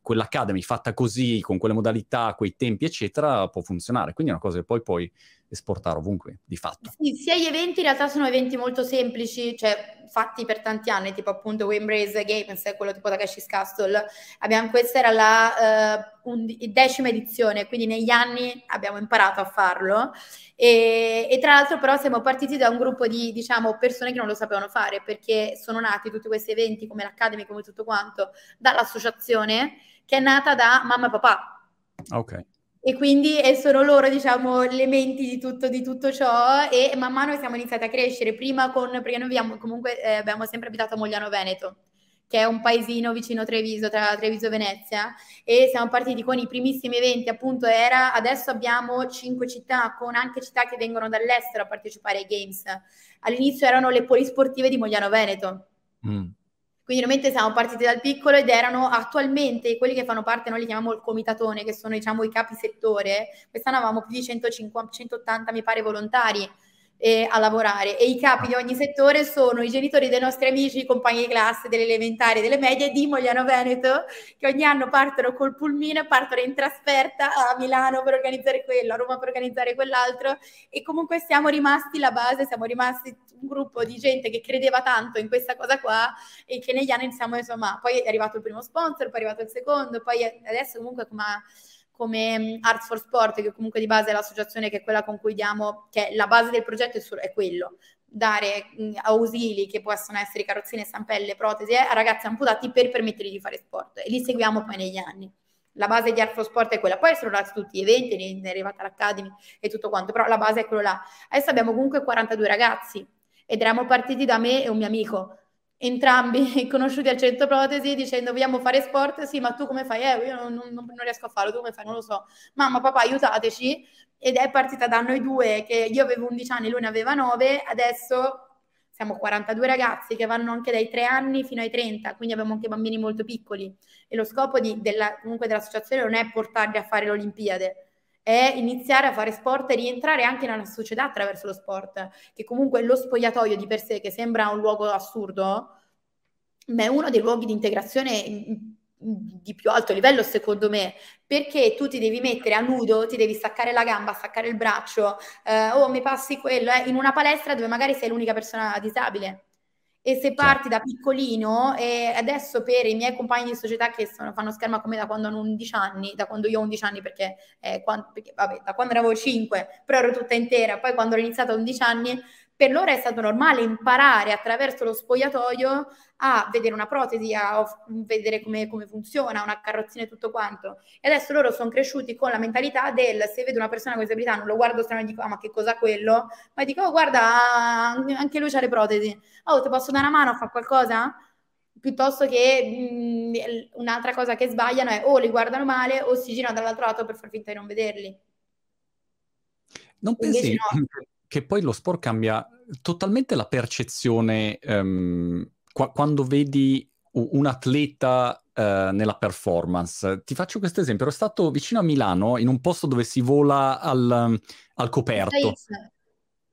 quell'academy fatta così, con quelle modalità, quei tempi, eccetera, può funzionare. Quindi è una cosa che poi puoi esportare ovunque, di fatto. Sì, sia gli eventi in realtà sono eventi molto semplici, cioè fatti per tanti anni, tipo appunto Wimbrace Games, quello tipo Takeshi's Castle. Abbiamo, questa era la uh, undi- decima edizione, quindi negli anni abbiamo imparato a farlo. E, e, tra l'altro però siamo partiti da un gruppo di diciamo, persone che non lo sapevano fare, perché sono nati tutti questi eventi come l'Academy, come tutto quanto, dall'associazione che è nata da mamma e papà. Ok e quindi sono loro, diciamo, le menti di tutto, di tutto ciò e man mano siamo iniziati a crescere, prima con, perché noi abbiamo, comunque eh, abbiamo sempre abitato a Mogliano Veneto, che è un paesino vicino Treviso, tra Treviso e Venezia, e siamo partiti con i primissimi eventi, appunto era, adesso abbiamo cinque città, con anche città che vengono dall'estero a partecipare ai Games. All'inizio erano le polisportive di Mogliano Veneto. Mm quindi normalmente siamo partiti dal piccolo ed erano attualmente quelli che fanno parte, noi li chiamiamo il comitatone, che sono diciamo i capi settore, quest'anno avevamo più di 150, 180 mi pare volontari eh, a lavorare. E i capi di ogni settore sono i genitori dei nostri amici, i compagni di classe delle elementari, delle medie di Mogliano Veneto, che ogni anno partono col pulmino, partono in trasferta a Milano per organizzare quello, a Roma per organizzare quell'altro. E comunque siamo rimasti la base, siamo rimasti un gruppo di gente che credeva tanto in questa cosa qua e che negli anni siamo insomma, poi è arrivato il primo sponsor, poi è arrivato il secondo, poi adesso comunque come come mm, Arts for Sport, che comunque di base è l'associazione che è quella con cui diamo, che la base del progetto è, solo, è quello, dare mh, mm, ausili che possono essere carrozzine, stampelle, protesi eh, a ragazzi amputati per permettergli di fare sport e li seguiamo poi negli anni. La base di Art for Sport è quella, poi sono nati tutti gli eventi, è arrivata l'Academy e tutto quanto, però la base è quello là. Adesso abbiamo comunque 42 ragazzi ed eravamo partiti da me e un mio amico, entrambi conosciuti al centro protesi dicendo vogliamo fare sport, sì ma tu come fai? Eh, io non, non, non, riesco a farlo, tu come fai? Non lo so. Mamma, papà, aiutateci. Ed è partita da noi due, che io avevo 11 anni, lui ne aveva 9, adesso siamo 42 ragazzi che vanno anche dai 3 anni fino ai 30, quindi abbiamo anche bambini molto piccoli. E lo scopo di, della, comunque dell'associazione non è portarli a fare le Olimpiadi, è iniziare a fare sport e rientrare anche nella società attraverso lo sport, che comunque lo spogliatoio di per sé, che sembra un luogo assurdo, ma è uno dei luoghi di integrazione di più alto livello secondo me perché tu ti devi mettere a nudo ti devi staccare la gamba staccare il braccio eh, o oh, mi passi quello eh, in una palestra dove magari sei l'unica persona disabile e se parti da piccolino, e adesso per i miei compagni di società che sono, fanno scherma con me da quando hanno 11 anni, da quando io ho 11 anni, perché, eh, quando, perché vabbè, da quando avevo 5, però ero tutta intera, poi quando ho iniziato a 11 anni, per loro è stato normale imparare attraverso lo spogliatoio a vedere una protesi, a vedere come, come funziona, una carrozzina e tutto quanto. E adesso loro sono cresciuti con la mentalità del se vedo una persona con disabilità non lo guardo strano e dico ah ma che cosa quello, ma dico oh guarda anche lui ha le protesi, oh ti posso dare una mano a fare qualcosa? Piuttosto che mh, un'altra cosa che sbagliano è o li guardano male o si girano dall'altro lato per far finta di non vederli. Non pensi no. Che poi lo sport cambia totalmente la percezione um, qua- quando vedi un atleta uh, nella performance. Ti faccio questo esempio. Ero stato vicino a Milano, in un posto dove si vola al, al coperto.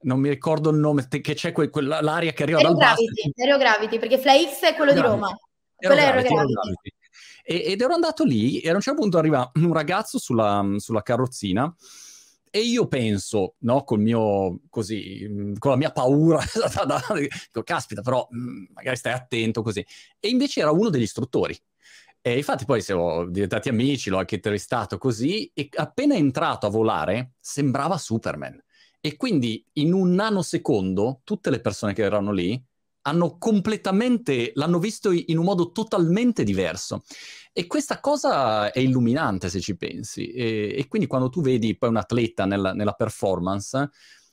Non mi ricordo il nome, che c'è que- quell'aria che arriva Aero dal basso. Aero Gravity, perché Fly è quello di Roma. Quello è Aero Gravity. E, ed ero andato lì e a un certo punto arriva un ragazzo sulla, sulla carrozzina e io penso, no, col mio, così, con la mia paura, dico, caspita, però magari stai attento così. E invece era uno degli istruttori. E infatti poi siamo diventati amici, l'ho anche intervistato così, e appena entrato a volare sembrava Superman. E quindi in un nanosecondo tutte le persone che erano lì hanno completamente, l'hanno visto in un modo totalmente diverso. E questa cosa è illuminante se ci pensi. E, e quindi quando tu vedi poi un atleta nella, nella, performance,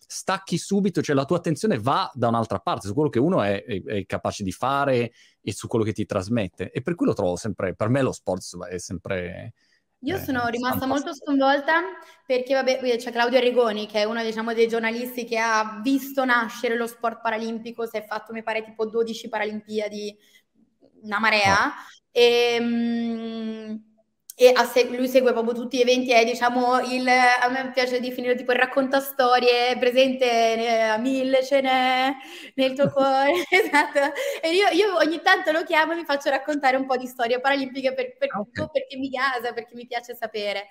stacchi subito, cioè la tua attenzione va da un'altra parte, su quello che uno è, è, è capace di fare e su quello che ti trasmette. E per cui lo trovo sempre, per me lo sport è sempre io eh, sono rimasta molto sconvolta perché, vabbè, c'è Claudio Arrigoni, che è uno diciamo, dei giornalisti che ha visto nascere lo sport paralimpico, si è fatto, mi pare, tipo 12 Paralimpiadi, una marea. Oh. E, e se- lui segue proprio tutti gli eventi, è diciamo il, a me piace definire tipo il raccontastorie presente eh, a mille ce n'è nel tuo cuore, esatto, e io, io, ogni tanto lo chiamo e mi faccio raccontare un po' di storie paralimpiche per, per, okay. perché mi casa, perché mi piace sapere.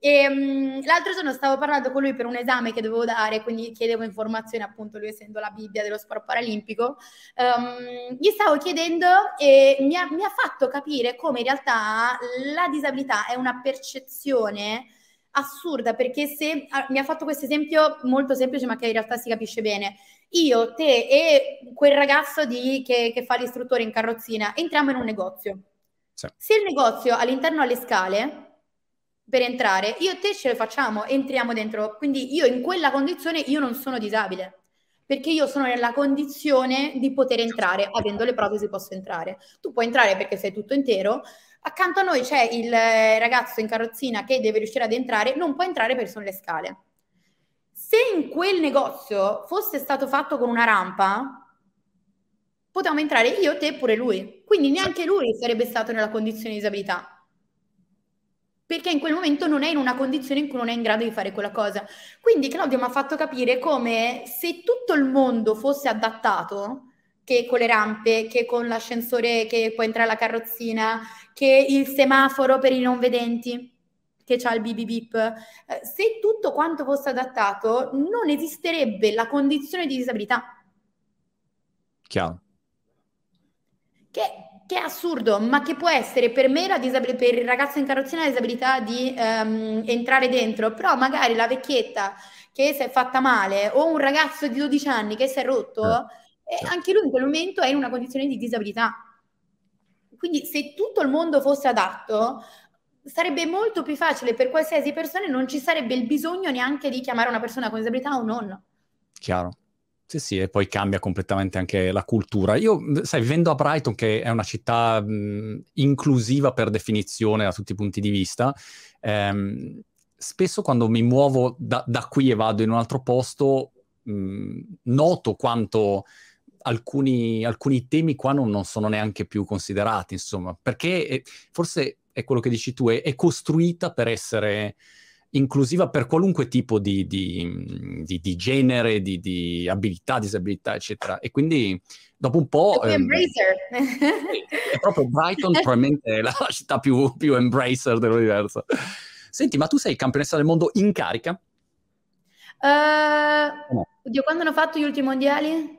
E, um, l'altro giorno stavo parlando con lui per un esame che dovevo dare, quindi chiedevo informazioni, appunto, lui essendo la Bibbia dello sport paralimpico. Um, gli stavo chiedendo e mi ha, mi ha fatto capire come in realtà la disabilità è una percezione assurda perché se ah, mi ha fatto questo esempio molto semplice ma che in realtà si capisce bene io, te e quel ragazzo di, che, che, fa l'istruttore in carrozzina entriamo in un negozio sì. se il negozio all'interno ha le scale per entrare, io e te ce le facciamo, entriamo dentro. Quindi io in quella condizione io non sono disabile, perché io sono nella condizione di poter entrare, avendo le protesi posso entrare. Tu puoi entrare perché sei tutto intero, accanto a noi c'è il ragazzo in carrozzina che deve riuscire ad entrare, non può entrare perché sono le scale. Se in quel negozio fosse stato fatto con una rampa, potevamo entrare io, te e pure lui. Quindi neanche lui sarebbe stato nella condizione di disabilità perché in quel momento non è in una condizione in cui non è in grado di fare quella cosa. Quindi Claudio mi ha fatto capire come se tutto il mondo fosse adattato, che con le rampe, che con l'ascensore che può entrare la carrozzina, che il semaforo per i non vedenti, che c'ha il bip bip, eh, se tutto quanto fosse adattato, non esisterebbe la condizione di disabilità. Chiaro. Che che è assurdo, ma che può essere per me la disab- per il ragazzo in carrozzina la disabilità di um, entrare dentro, però magari la vecchietta che si è fatta male o un ragazzo di 12 anni che si è rotto, eh, anche lui in quel momento è in una condizione di disabilità. Quindi se tutto il mondo fosse adatto, sarebbe molto più facile per qualsiasi persona e non ci sarebbe il bisogno neanche di chiamare una persona con disabilità o non. Chiaro. Sì, sì, e poi cambia completamente anche la cultura. Io, sai, vivendo a Brighton, che è una città mh, inclusiva per definizione da tutti i punti di vista, ehm, spesso quando mi muovo da, da, qui e vado in un altro posto, mh, noto quanto alcuni, alcuni temi qua non, non, sono neanche più considerati, insomma, perché è, forse è quello che dici tu, è, è costruita per essere inclusiva per qualunque tipo di, di, di, di genere, di, abilità, disabilità, eccetera. E quindi dopo un po'... È, ehm, è proprio Brighton, probabilmente la città più, più embracer dell'universo. Senti, ma tu sei campionessa del mondo in carica? Uh, no. Oddio, quando hanno fatto gli ultimi mondiali?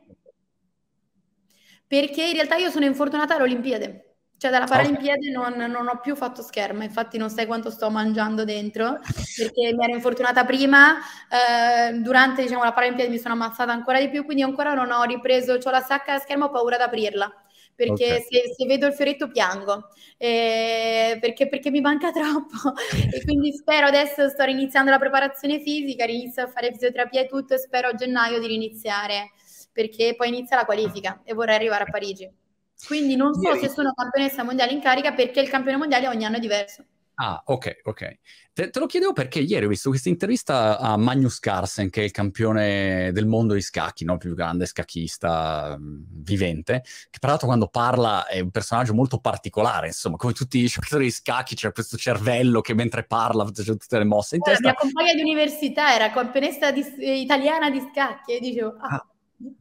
Perché in realtà io sono infortunata alle Olimpiadi. Cioè dalla Paralimpiade non, non, ho più fatto schermo, infatti non sai quanto sto mangiando dentro, perché mi ero infortunata prima, eh, durante diciamo, la Paralimpiade mi sono ammazzata ancora di più, quindi ancora non ho ripreso, ho la sacca a schermo, ho paura di aprirla, perché okay. se, se, vedo il fioretto piango, eh, perché, perché, mi manca troppo. e quindi spero adesso, sto iniziando la preparazione fisica, inizio a fare fisioterapia e tutto, e spero a gennaio di riniziare, perché poi inizia la qualifica e vorrei arrivare a Parigi. Quindi non so se sono campionessa mondiale in carica perché il campione mondiale ogni anno è diverso. Ah, ok, ok. Te, te, lo chiedevo perché ieri ho visto questa intervista a Magnus Carlsen, che è il campione del mondo di scacchi, no? il più grande scacchista mm, vivente, che tra l'altro quando parla è un personaggio molto particolare, insomma, come tutti i giocatori di scacchi c'è questo cervello che mentre parla c'è tutte le mosse in testa. La mia compagna di università era campionessa di, italiana di scacchi e dicevo... Ah. ah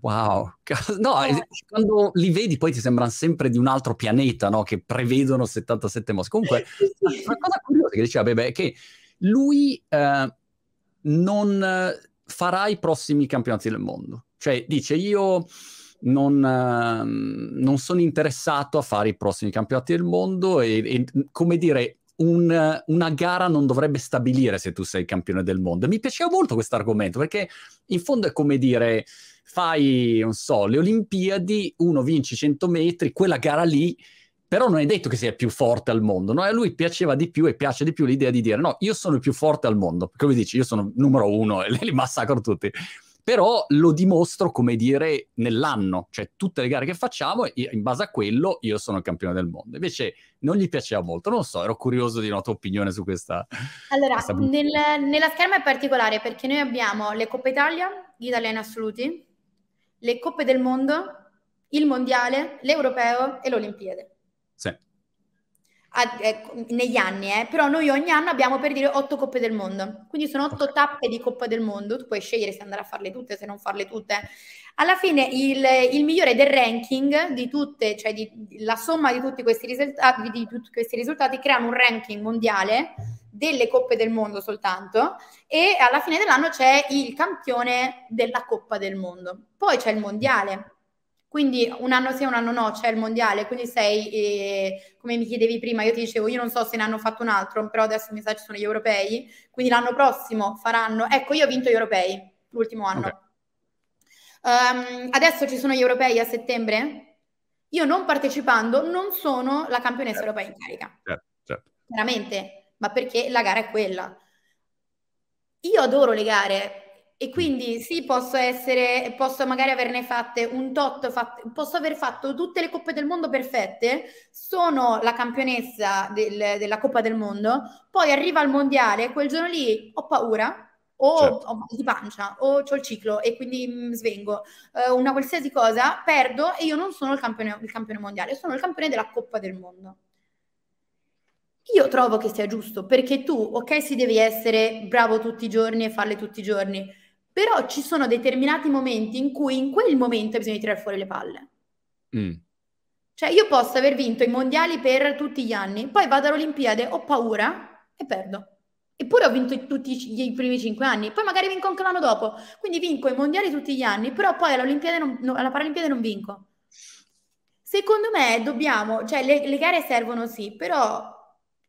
Wow, no, eh. quando li vedi poi ti sembrano sempre di un altro pianeta, no? Che prevedono 77 mosse. Comunque, una cosa curiosa che diceva Bebe è che lui eh, non farà i prossimi campionati del mondo. Cioè, dice, io non, eh, non sono interessato a fare i prossimi campionati del mondo e, e come dire, un, una gara non dovrebbe stabilire se tu sei campione del mondo. mi piaceva molto questo argomento perché in fondo è come dire fai, non so, le Olimpiadi, uno vince 100 metri, quella gara lì, però non è detto che sia più forte al mondo, no? A lui piaceva di più e piace di più l'idea di dire no, io sono il più forte al mondo, lui dice io sono numero uno e li massacro tutti. Però lo dimostro, come dire, nell'anno, cioè tutte le gare che facciamo, in base a quello io sono il campione del mondo. Invece non gli piaceva molto, non so, ero curioso di una tua opinione su questa. Allora, questa... Nel, nella scherma è particolare perché noi abbiamo le Coppa Italia, gli italiani assoluti, le Coppe del Mondo, il Mondiale, l'Europeo e l'Olimpiade. A, eh, negli anni, eh, però noi ogni anno abbiamo per dire otto coppe del mondo, quindi sono otto okay. tappe di Coppa del Mondo, tu puoi scegliere se andare a farle tutte, se non farle tutte. Alla fine il, il migliore del ranking di tutte, cioè di, la somma di tutti questi risultati, di tutti questi risultati creano un ranking mondiale delle coppe del mondo soltanto e alla fine dell'anno c'è il campione della Coppa del Mondo. Poi c'è il mondiale quindi un anno sì, un anno no, c'è il mondiale, quindi sei, eh, come mi chiedevi prima, io ti dicevo, io non so se ne hanno fatto un altro, però adesso mi sa ci sono gli europei, quindi l'anno prossimo faranno, ecco io ho vinto gli europei l'ultimo anno. Okay. Um, adesso ci sono gli europei a settembre, io non partecipando non sono la campionessa certo. europea in carica. Certo, certo. Chiaramente, ma perché la gara è quella. Io adoro le gare, e quindi sì, posso essere, posso magari averne fatte un tot, fatte, posso aver fatto tutte le coppe del mondo perfette, sono la campionessa del, della Coppa del Mondo, poi arriva al mondiale, quel giorno lì ho paura, o certo. ho mal di pancia, o ho il ciclo e quindi mh, svengo, uh, una qualsiasi cosa, perdo e io non sono il campione, il campione mondiale, sono il campione della Coppa del Mondo. Io trovo che sia giusto perché tu, ok, si devi essere bravo tutti i giorni e farle tutti i giorni, però ci sono determinati momenti in cui in quel momento bisogna tirare fuori le palle. Mm. Cioè io posso aver vinto i mondiali per tutti gli anni, poi vado all'Olimpiade, ho paura e perdo. Eppure ho vinto tutti i primi cinque anni, poi magari vinco anche l'anno dopo. Quindi vinco i mondiali tutti gli anni, però poi all'Olimpiade non, no, alla Paralimpiade non vinco. Secondo me dobbiamo, cioè le, le gare servono sì, però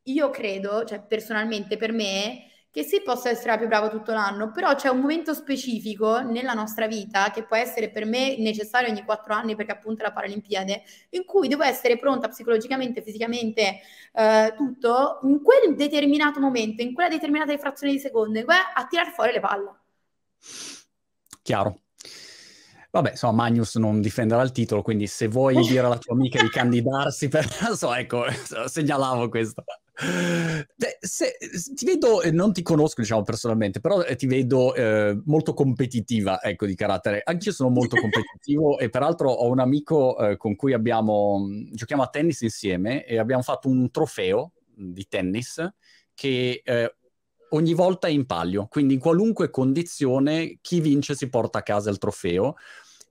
io credo, cioè personalmente per me, che sì possa essere la più brava tutto l'anno, però c'è un momento specifico nella nostra vita che può essere per me necessario ogni quattro anni perché appunto è la Paralimpiade, in cui devo essere pronta psicologicamente, fisicamente, eh, tutto, in quel determinato momento, in quella determinata frazione di secondo, a tirare fuori le palle. Chiaro. Vabbè, insomma, Magnus non difenderà il titolo, quindi se vuoi dire alla tua amica di candidarsi per... Non so, ecco, segnalavo questo. Se, ti vedo, non ti conosco diciamo personalmente, però eh, ti vedo eh, molto competitiva, ecco, di carattere. Anch'io sono molto competitivo e peraltro ho un amico eh, con cui abbiamo, giochiamo a tennis insieme e abbiamo fatto un trofeo di tennis che eh, ogni volta è in palio, quindi in qualunque condizione chi vince si porta a casa il trofeo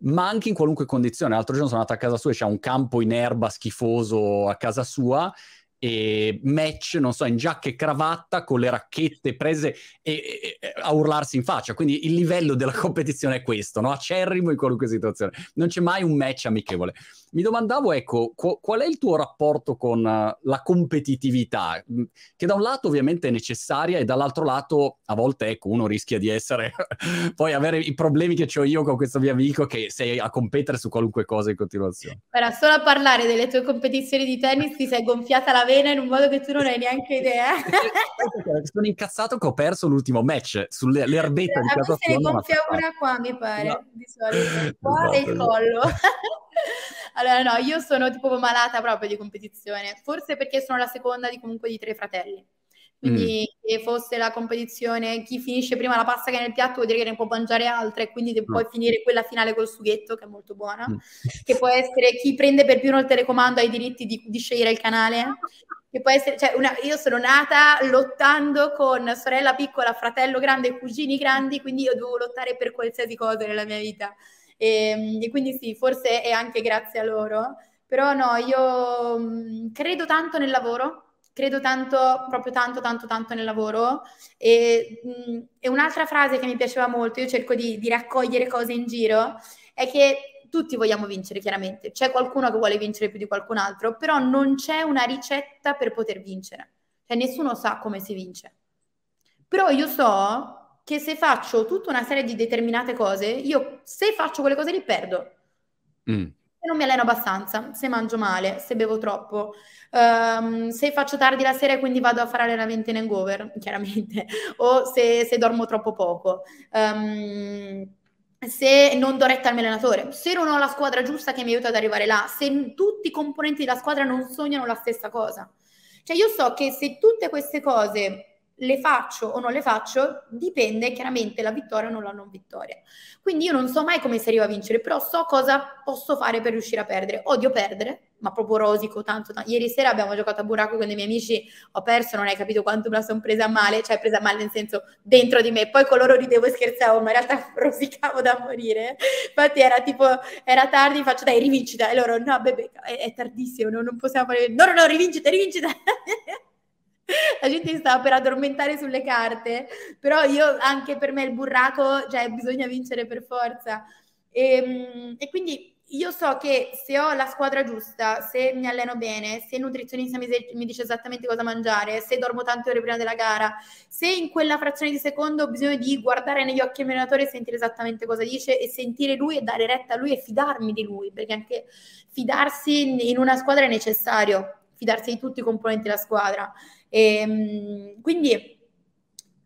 ma anche in qualunque condizione. L'altro giorno sono andato a casa sua e c'è un campo in erba schifoso a casa sua e match, non so, in giacca e cravatta con le racchette prese e, e, a urlarsi in faccia. Quindi il livello della competizione è questo, no? Acerrimo in qualunque situazione. Non c'è mai un match amichevole mi domandavo, ecco, qu- qual è il tuo rapporto con uh, la competitività, mm, che da un lato ovviamente è necessaria e dall'altro lato a volte, ecco, uno rischia di essere, poi avere i problemi che ho io con questo mio amico che sei a competere su qualunque cosa in continuazione. Guarda, solo a parlare delle tue competizioni di tennis ti sei gonfiata la vena in un modo che tu non hai neanche idea. Sono incazzato che ho perso l'ultimo match sulle erbette di casa sua. Se ne gonfia una qua, mi pare, no. di solito, qua e il collo. Allora, no, io sono tipo malata proprio di competizione, forse perché sono la seconda di comunque di tre fratelli. Quindi mm. se fosse la competizione, chi finisce prima la pasta che è nel piatto vuol dire che ne può mangiare altre, quindi no. puoi finire quella finale col sughetto, che è molto buona, mm. che può essere chi prende per più il telecomando ha i diritti di, di scegliere il canale, che può essere, cioè una, io sono nata lottando con sorella piccola, fratello grande e cugini grandi, quindi io devo lottare per qualsiasi cosa nella mia vita. E, ehm, e quindi sì, forse è anche grazie a loro. Però no, io credo tanto nel lavoro, credo tanto, proprio tanto, tanto, tanto nel lavoro. E, e un'altra frase che mi piaceva molto, io cerco di, di, raccogliere cose in giro, è che tutti vogliamo vincere, chiaramente. C'è qualcuno che vuole vincere più di qualcun altro, però non c'è una ricetta per poter vincere. Cioè nessuno sa come si vince. Però io so che se faccio tutta una serie di determinate cose, io se faccio quelle cose li perdo. Mm. Se non mi alleno abbastanza, se mangio male, se bevo troppo, um, se faccio tardi la sera e quindi vado a fare allenamenti in hangover, chiaramente, o se, se dormo troppo poco. Um, se non do retta al mio allenatore, se non ho la squadra giusta che mi aiuta ad arrivare là, se tutti i componenti della squadra non sognano la stessa cosa. Cioè io so che se tutte queste cose le faccio o non le faccio, dipende chiaramente la vittoria o non la non vittoria. Quindi io non so mai come si arriva a vincere, però so cosa posso fare per riuscire a perdere. Odio perdere, ma proprio rosico tanto, tanto. Ieri sera abbiamo giocato a buracco con dei miei amici, ho perso, non hai capito quanto me la sono presa male, cioè presa male nel senso dentro di me, poi con loro ridevo e scherzavo, ma in realtà rosicavo da morire. Infatti era tipo, era tardi, faccio dai rivincita, e loro no, bebe, è, è tardissimo, no, non possiamo fare, no, no, no, rivincita, rivincita. la gente stava per addormentare sulle carte, però io anche per me il burraco, cioè bisogna vincere per forza. E, ehm, e quindi io so che se ho la squadra giusta, se mi alleno bene, se il nutrizionista mi, dice esattamente cosa mangiare, se dormo tante ore prima della gara, se in quella frazione di secondo ho bisogno di guardare negli occhi al mio allenatore e sentire esattamente cosa dice e sentire lui e dare retta a lui e fidarmi di lui, perché anche fidarsi in una squadra è necessario, fidarsi di tutti i componenti della squadra. E, ehm, quindi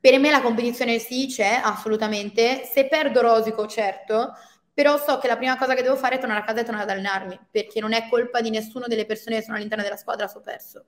per me la competizione sì c'è, assolutamente. Se perdo rosico, certo, però so che la prima cosa che devo fare è tornare a casa e tornare ad allenarmi, perché non è colpa di nessuno delle persone che sono all'interno della squadra, so perso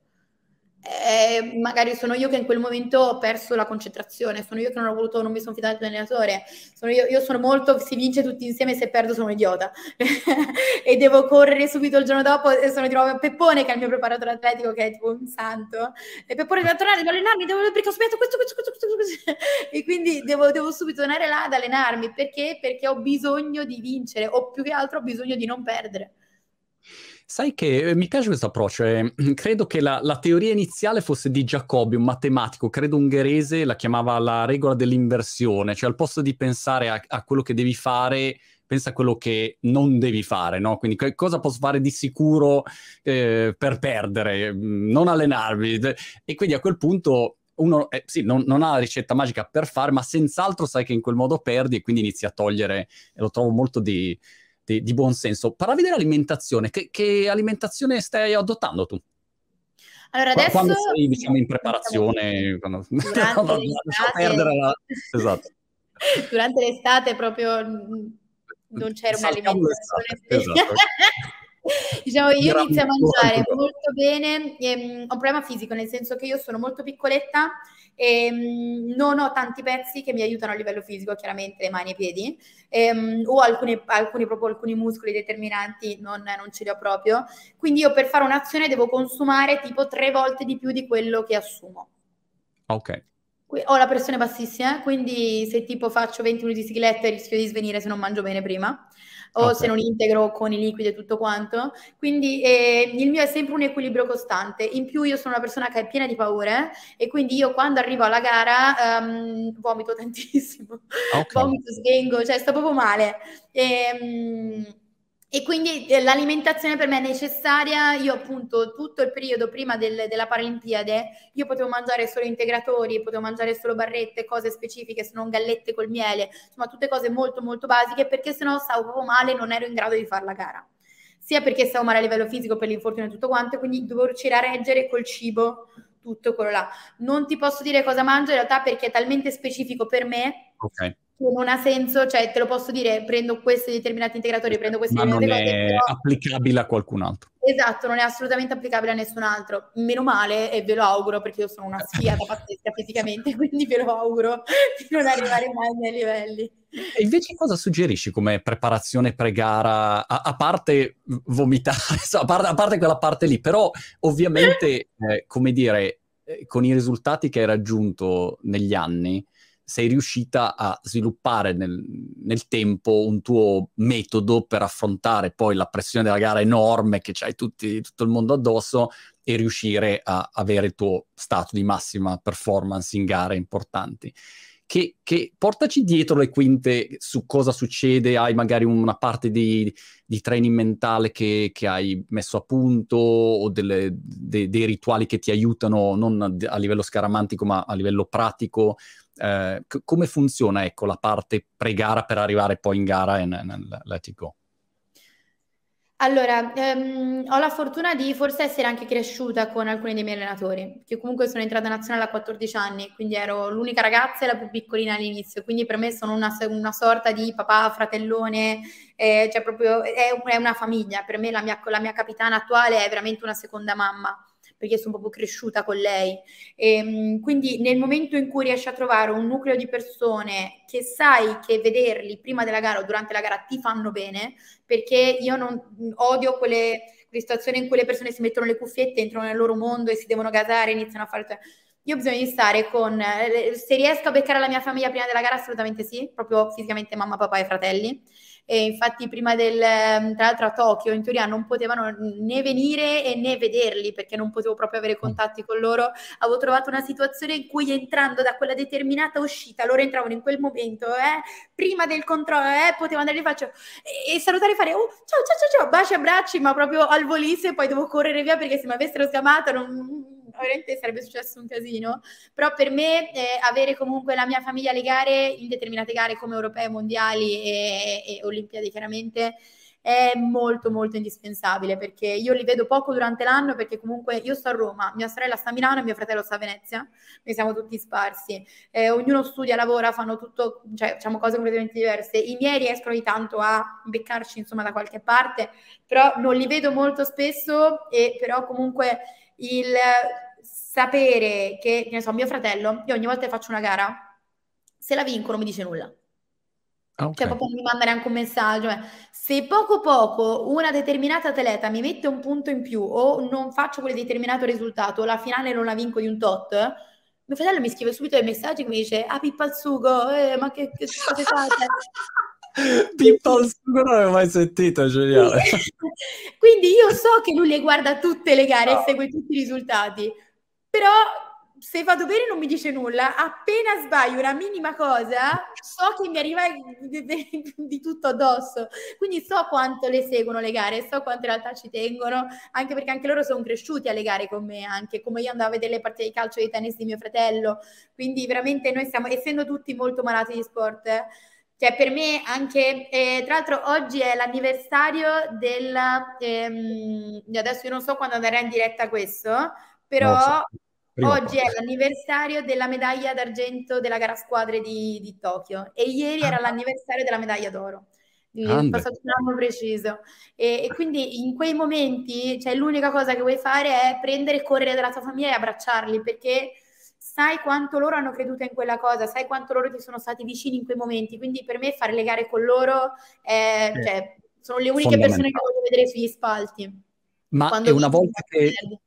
eh, magari sono io che in quel momento ho perso la concentrazione, sono io che non ho voluto, non mi sono fidato dell'allenatore, sono io, io sono molto, si vince tutti insieme, se perdo sono un idiota e devo correre subito il giorno dopo e sono di nuovo Peppone che è il mio preparatore atletico che è tipo un santo e Peppone deve tornare, devo allenarmi, devo perché ho sbagliato questo, questo, questo, questo, questo e quindi devo, devo subito tornare là ad allenarmi perché? Perché ho bisogno di vincere o più che altro ho bisogno di non perdere. Sai che eh, mi piace questo approccio, eh, credo che la, la, teoria iniziale fosse di Giacobbi, un matematico, credo ungherese, la chiamava la regola dell'inversione, cioè al posto di pensare a, a quello che devi fare, pensa a quello che non devi fare, no? Quindi che cosa posso fare di sicuro eh, per perdere, mm, non allenarmi. E quindi a quel punto uno eh, sì, non, non, ha la ricetta magica per fare, ma senz'altro sai che in quel modo perdi e quindi inizi a togliere, e lo trovo molto di di, di buon senso. Parlavi dell'alimentazione, che, che, alimentazione stai adottando tu? Allora adesso... Quando sei, diciamo, in preparazione... Quando... Durante l'estate... La... Esatto. Durante l'estate proprio non c'era un'alimentazione... Esatto. diciamo, io inizio a mangiare molto bene, e, um, ho un problema fisico, nel senso che io sono molto piccoletta e um, non ho tanti pezzi che mi aiutano a livello fisico, chiaramente le mani e i piedi, e, um, o alcuni, alcuni, proprio alcuni muscoli determinanti non, non, ce li ho proprio. Quindi io per fare un'azione devo consumare tipo tre volte di più di quello che assumo. Ok. Ho la pressione bassissima, quindi se tipo faccio 20 minuti di cicletta rischio di svenire se non mangio bene prima o okay. se non integro con i liquidi e tutto quanto. Quindi eh, il mio è sempre un equilibrio costante. In più io sono una persona che è piena di paure e quindi io quando arrivo alla gara um, vomito tantissimo, okay. vomito, svengo, cioè sto proprio male. E, um, e quindi eh, l'alimentazione per me è necessaria. Io appunto tutto il periodo prima del, della Paralimpiade, io potevo mangiare solo integratori, potevo mangiare solo barrette, cose specifiche, se non gallette col miele, insomma tutte cose molto molto basiche perché sennò stavo proprio male e non ero in grado di fare la gara. Sia perché stavo male a livello fisico per l'infortunio e tutto quanto, quindi dovevo riuscire a reggere col cibo tutto quello là. Non ti posso dire cosa mangio in realtà perché è talmente specifico per me. Ok non ha senso, cioè te lo posso dire, prendo questi determinati integratori, prendo queste Ma non è però... applicabile a qualcun altro. Esatto, non è assolutamente applicabile a nessun altro. Meno male e ve lo auguro perché io sono una sfiata pazzesca fisicamente, quindi ve lo auguro di non arrivare mai ai miei livelli. E invece cosa suggerisci come preparazione pre-gara, a, a parte vomitare, a parte, a parte quella parte lì, però ovviamente, eh, come dire, eh, con i risultati che hai raggiunto negli anni, sei riuscita a sviluppare nel, nel, tempo un tuo metodo per affrontare poi la pressione della gara enorme che c'hai tutti, tutto il mondo addosso e riuscire a avere il tuo stato di massima performance in gare importanti. Che, che, portaci dietro le quinte su cosa succede, hai magari una parte di, di training mentale che, che, hai messo a punto o delle, de, dei rituali che ti aiutano non a livello scaramantico ma a livello pratico? Eh, c- come funziona ecco, la parte pre-gara per arrivare poi in gara e nell'Let Allora, ehm, ho la fortuna di forse essere anche cresciuta con alcuni dei miei allenatori, che comunque sono entrata nazionale a 14 anni, quindi ero l'unica ragazza e la più piccolina all'inizio, quindi per me sono una, una sorta di papà, fratellone, eh, cioè proprio è, è, una famiglia, per me la mia, la mia capitana attuale è veramente una seconda mamma perché sono proprio cresciuta con lei. E, ehm, quindi nel momento in cui riesci a trovare un nucleo di persone che sai che vederli prima della gara o durante la gara ti fanno bene, perché io non odio quelle, quelle situazioni in cui le persone si mettono le cuffiette, entrano nel loro mondo e si devono gasare, iniziano a fare... Io ho bisogno di stare con, eh, se riesco a beccare la mia famiglia prima della gara, assolutamente sì, proprio fisicamente mamma, papà e fratelli. E infatti prima del, ehm, tra l'altro a Tokyo, in teoria non potevano né venire né vederli perché non potevo proprio avere contatti con loro. Avevo trovato una situazione in cui entrando da quella determinata uscita, loro entravano in quel momento, eh, prima del controllo, eh, potevo andare lì faccio e, e salutare e fare oh, ciao ciao ciao ciao, baci abbracci, ma proprio al volissimo e poi devo correre via perché se mi avessero sgamato non veramente sarebbe successo un casino, però per me eh, avere comunque la mia famiglia alle gare, in determinate gare come europee, mondiali e, e olimpiadi chiaramente, è molto molto indispensabile perché io li vedo poco durante l'anno perché comunque io sto a Roma, mia sorella sta a Milano e mio fratello sta a Venezia, noi siamo tutti sparsi, eh, ognuno studia, lavora, fanno tutto, cioè facciamo cose completamente diverse, i miei riescono di tanto a beccarci insomma da qualche parte, però non li vedo molto spesso e però comunque il sapere che, che ne so, mio fratello, io ogni volta che faccio una gara, se la vinco non mi dice nulla. Ah, okay. Cioè, proprio mi manda neanche un messaggio. Eh. Se poco poco una determinata atleta mi mette un punto in più o non faccio quel determinato risultato, la finale non la vinco di un tot, mio fratello mi scrive subito dei messaggi che mi dice: Ah, Pippa al sugo, eh, ma che, che cosa fate? Pippa al sugo non l'avevo mai sentito, geniale. Quindi io so che lui le guarda tutte le gare e segue tutti i risultati però se vado bene non mi dice nulla, appena sbaglio una minima cosa so che mi arriva di, tutto addosso, quindi so quanto le seguono le gare, so quanto in realtà ci tengono, anche perché anche loro sono cresciuti alle gare con me, anche come io andavo a vedere le partite di calcio e di tennis di mio fratello, quindi veramente noi stiamo, essendo tutti molto malati di sport, eh, cioè per me anche, eh, tra l'altro oggi è l'anniversario del, ehm, adesso io non so quando andrà in diretta questo, però... Oggi è l'anniversario della medaglia d'argento della gara squadre di, di Tokyo e ieri ah. era l'anniversario della medaglia d'oro. È passato un anno preciso. E, e, quindi in quei momenti, cioè, l'unica cosa che vuoi fare è prendere e correre dalla tua famiglia e abbracciarli perché sai quanto loro hanno creduto in quella cosa, sai quanto loro ti sono stati vicini in quei momenti. Quindi per me fare le gare con loro è, cioè, sono le uniche persone che voglio vedere sugli spalti. Ma è una volta che... Perdi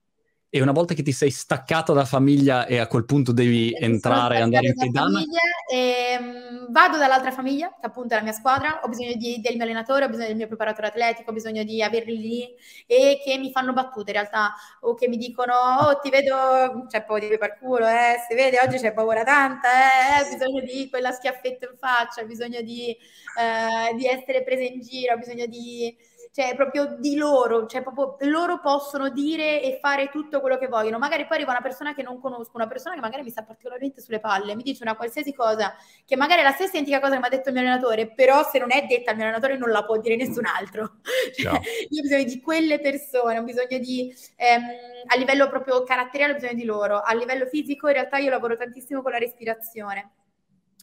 e una volta che ti sei staccato dalla famiglia e a quel punto devi e entrare e andare in Kaidan? Ehm, vado dall'altra famiglia, che appunto è la mia squadra, ho bisogno di, del mio allenatore, ho bisogno del mio preparatore atletico, ho bisogno di averli lì e che mi fanno battute in realtà, o che mi dicono, oh ti vedo, c'è poco di per culo, eh, si vede, oggi c'è paura tanta, eh, ho bisogno di quella schiaffetta in faccia, ho bisogno di, eh, di essere presa in giro, ho bisogno di cioè proprio di loro, cioè proprio loro possono dire e fare tutto quello che vogliono. Magari poi arriva una persona che non conosco, una persona che magari mi sta particolarmente sulle palle, mi dice una qualsiasi cosa, che magari è la stessa identica cosa che mi ha detto il mio allenatore, però se non è detta al mio allenatore non la può dire nessun altro. Cioè, io ho bisogno di quelle persone, ho bisogno di, ehm, a livello proprio caratteriale ho bisogno di loro, a livello fisico in realtà io lavoro tantissimo con la respirazione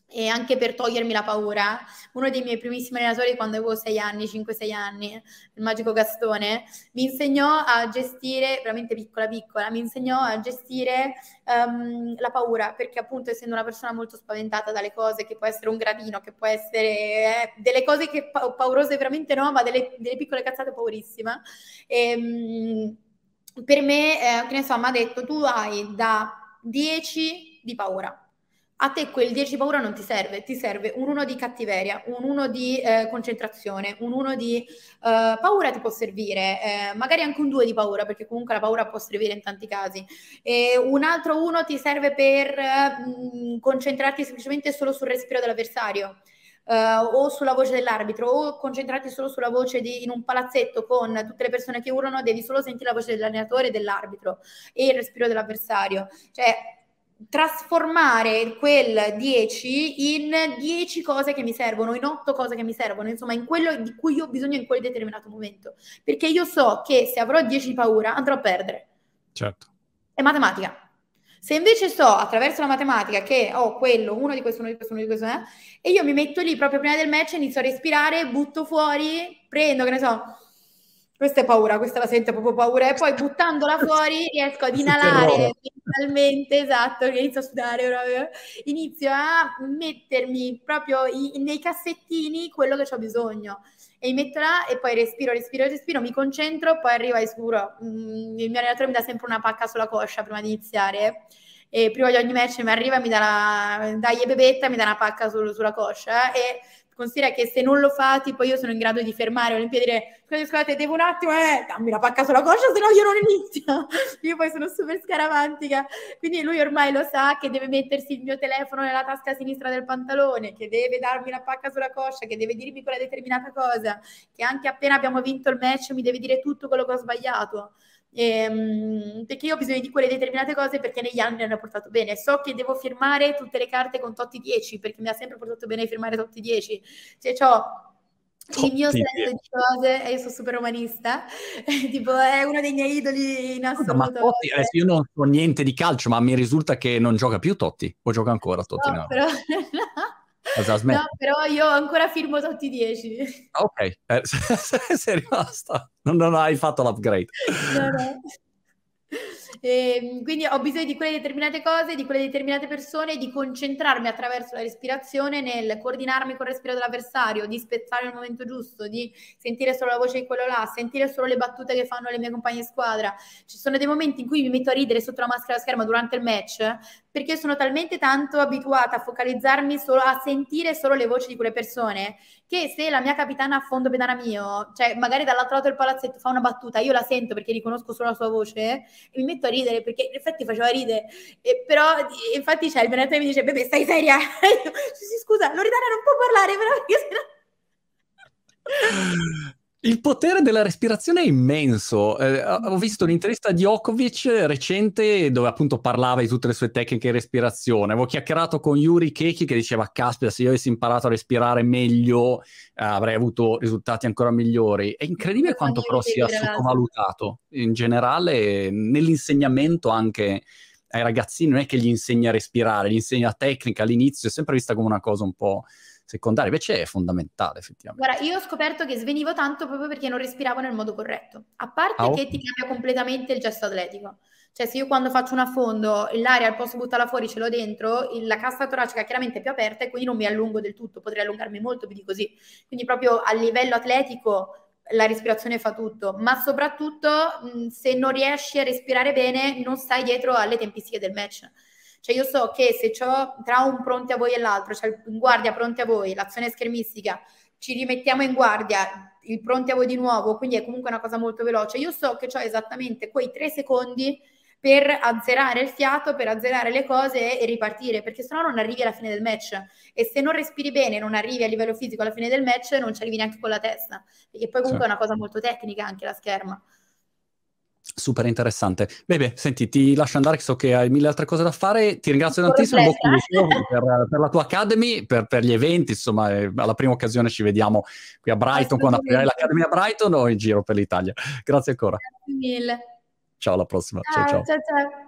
e anche per togliermi la paura, uno dei miei primissimi allenatori quando avevo 6 anni, 5-6 anni, il magico Gastone, mi insegnò a gestire, veramente piccola piccola, mi insegnò a gestire um, la paura, perché appunto essendo una persona molto spaventata dalle cose, che può essere un gradino, che può essere eh, delle cose che pa- paurose veramente no, ma delle, delle piccole cazzate paurissime. E, um, per me, eh, che ne so, mi ha detto, tu hai da 10 di paura a te quel 10 paura non ti serve, ti serve un 1 di cattiveria, un 1 di eh, concentrazione, un 1 di eh, paura ti può servire, eh, magari anche un 2 di paura, perché comunque la paura può servire in tanti casi. E un altro 1 ti serve per mh, concentrarti semplicemente solo sul respiro dell'avversario. Uh, o sulla voce dell'arbitro o concentrarti solo sulla voce di, in un palazzetto con tutte le persone che urlano, devi solo sentire la voce dell'allenatore e dell'arbitro e il respiro dell'avversario. Cioè, trasformare quel 10 in 10 cose che mi servono, in 8 cose che mi servono, insomma, in quello di cui io ho bisogno in quel determinato momento. Perché io so che se avrò 10 di paura andrò a perdere. Certo. È matematica. Se invece so attraverso la matematica che ho quello, uno di questo, uno di questo, uno di questo, eh, e io mi metto lì proprio prima del match, inizio a respirare, butto fuori, prendo, che ne so, questa è paura, questa la sento proprio paura. E poi buttandola fuori riesco ad inalare mentalmente, esatto, inizio a sudare proprio. Inizio a mettermi proprio i, nei cassettini quello che ho bisogno. E mi metto là e poi respiro, respiro, respiro, mi concentro, poi arriva e sicuro. Mm, il mio allenatore mi dà sempre una pacca sulla coscia prima di iniziare. E prima di ogni match mi arriva, mi dà la, dai bebetta, mi dà una pacca sul, sulla coscia e considera che se non lo fa, tipo io sono in grado di fermare Olimpia e dire scusate, scusate, devo un attimo, eh, dammi la pacca sulla coscia, se no io non inizio. io poi sono super scaramantica. Quindi lui ormai lo sa che deve mettersi il mio telefono nella tasca sinistra del pantalone, che deve darmi la pacca sulla coscia, che deve dirmi quella determinata cosa, che anche appena abbiamo vinto il match mi deve dire tutto quello che ho sbagliato. Ehm, perché io ho bisogno di quelle determinate cose perché negli anni hanno portato bene. So che devo firmare tutte le carte con Totti 10 perché mi ha sempre portato bene firmare Totti 10. Cioè, ho il mio set di cose, e io sono super romanista, tipo è uno dei miei idoli in assoluto. Ma Totti, adesso io non so niente di calcio, ma mi risulta che non gioca più Totti, o gioca ancora Totti? No, no. Però, no, però io ancora firmo tutti i 10. Ok, eh, sei rimasta, non, non hai fatto l'upgrade. No, no. E, ehm, quindi ho bisogno di quelle determinate cose, di quelle determinate persone, di concentrarmi attraverso la respirazione nel coordinarmi con il respiro dell'avversario, di spezzare il momento giusto, di sentire solo la voce di quello là, sentire solo le battute che fanno le mie compagne di squadra. Ci sono dei momenti in cui mi metto a ridere sotto la maschera scherma durante il match perché sono talmente tanto abituata a focalizzarmi solo a sentire solo le voci di quelle persone che se la mia capitana a fondo pedana mio, cioè magari dall'altro lato del palazzetto fa una battuta, io la sento perché riconosco solo la sua voce e mi metto a ridere perché in effetti faceva ridere, e, però infatti c'è il menatore mi dice bebe stai seria, io, sì, scusa Loredana non può parlare però perché sennò... Il potere della respirazione è immenso. Eh, ho visto un'intervista di Djokovic recente dove appunto parlava di tutte le sue tecniche di respirazione. Avevo chiacchierato con Yuri Keki che diceva: Caspita, se io avessi imparato a respirare meglio, eh, avrei avuto risultati ancora migliori. È incredibile quanto però sia sottovalutato in generale nell'insegnamento anche ai ragazzini. Non è che gli insegna a respirare, gli insegna tecnica all'inizio, è sempre vista come una cosa un po' secondaria, invece è fondamentale effettivamente. Guarda, io ho scoperto che svenivo tanto proprio perché non respiravo nel modo corretto, a parte ah, che ti cambia completamente il gesto atletico. Cioè, se io quando faccio un affondo, l'aria al posto buttarla fuori ce l'ho dentro, la cassa toracica chiaramente è più aperta e quindi non mi allungo del tutto, potrei allungarmi molto più di così. Quindi proprio a livello atletico la respirazione fa tutto, ma soprattutto mh, se non riesci a respirare bene non stai dietro alle tempistiche del match. Cioè io so che se ho tra un pronti a voi e l'altro, cioè in guardia pronti a voi, l'azione schermistica, ci rimettiamo in guardia, il pronti a voi di nuovo, quindi è comunque una cosa molto veloce. Io so che ho esattamente quei tre secondi per azzerare il fiato, per azzerare le cose e ripartire, perché sennò non arrivi alla fine del match. E se non respiri bene, non arrivi a livello fisico alla fine del match, non ci arrivi neanche con la testa, perché poi comunque sì. è una cosa molto tecnica anche la scherma. Super interessante. Bene, senti, ti lascio andare, so che hai mille altre cose da fare. Ti ringrazio tantissimo per, per, la tua Academy, per, per gli eventi. Insomma, eh, alla prima occasione ci vediamo qui a Brighton, quando aprirai l'Academy a Brighton o in giro per l'Italia. Grazie ancora. Grazie mille. Ciao, alla prossima. ciao. ciao. ciao, ciao.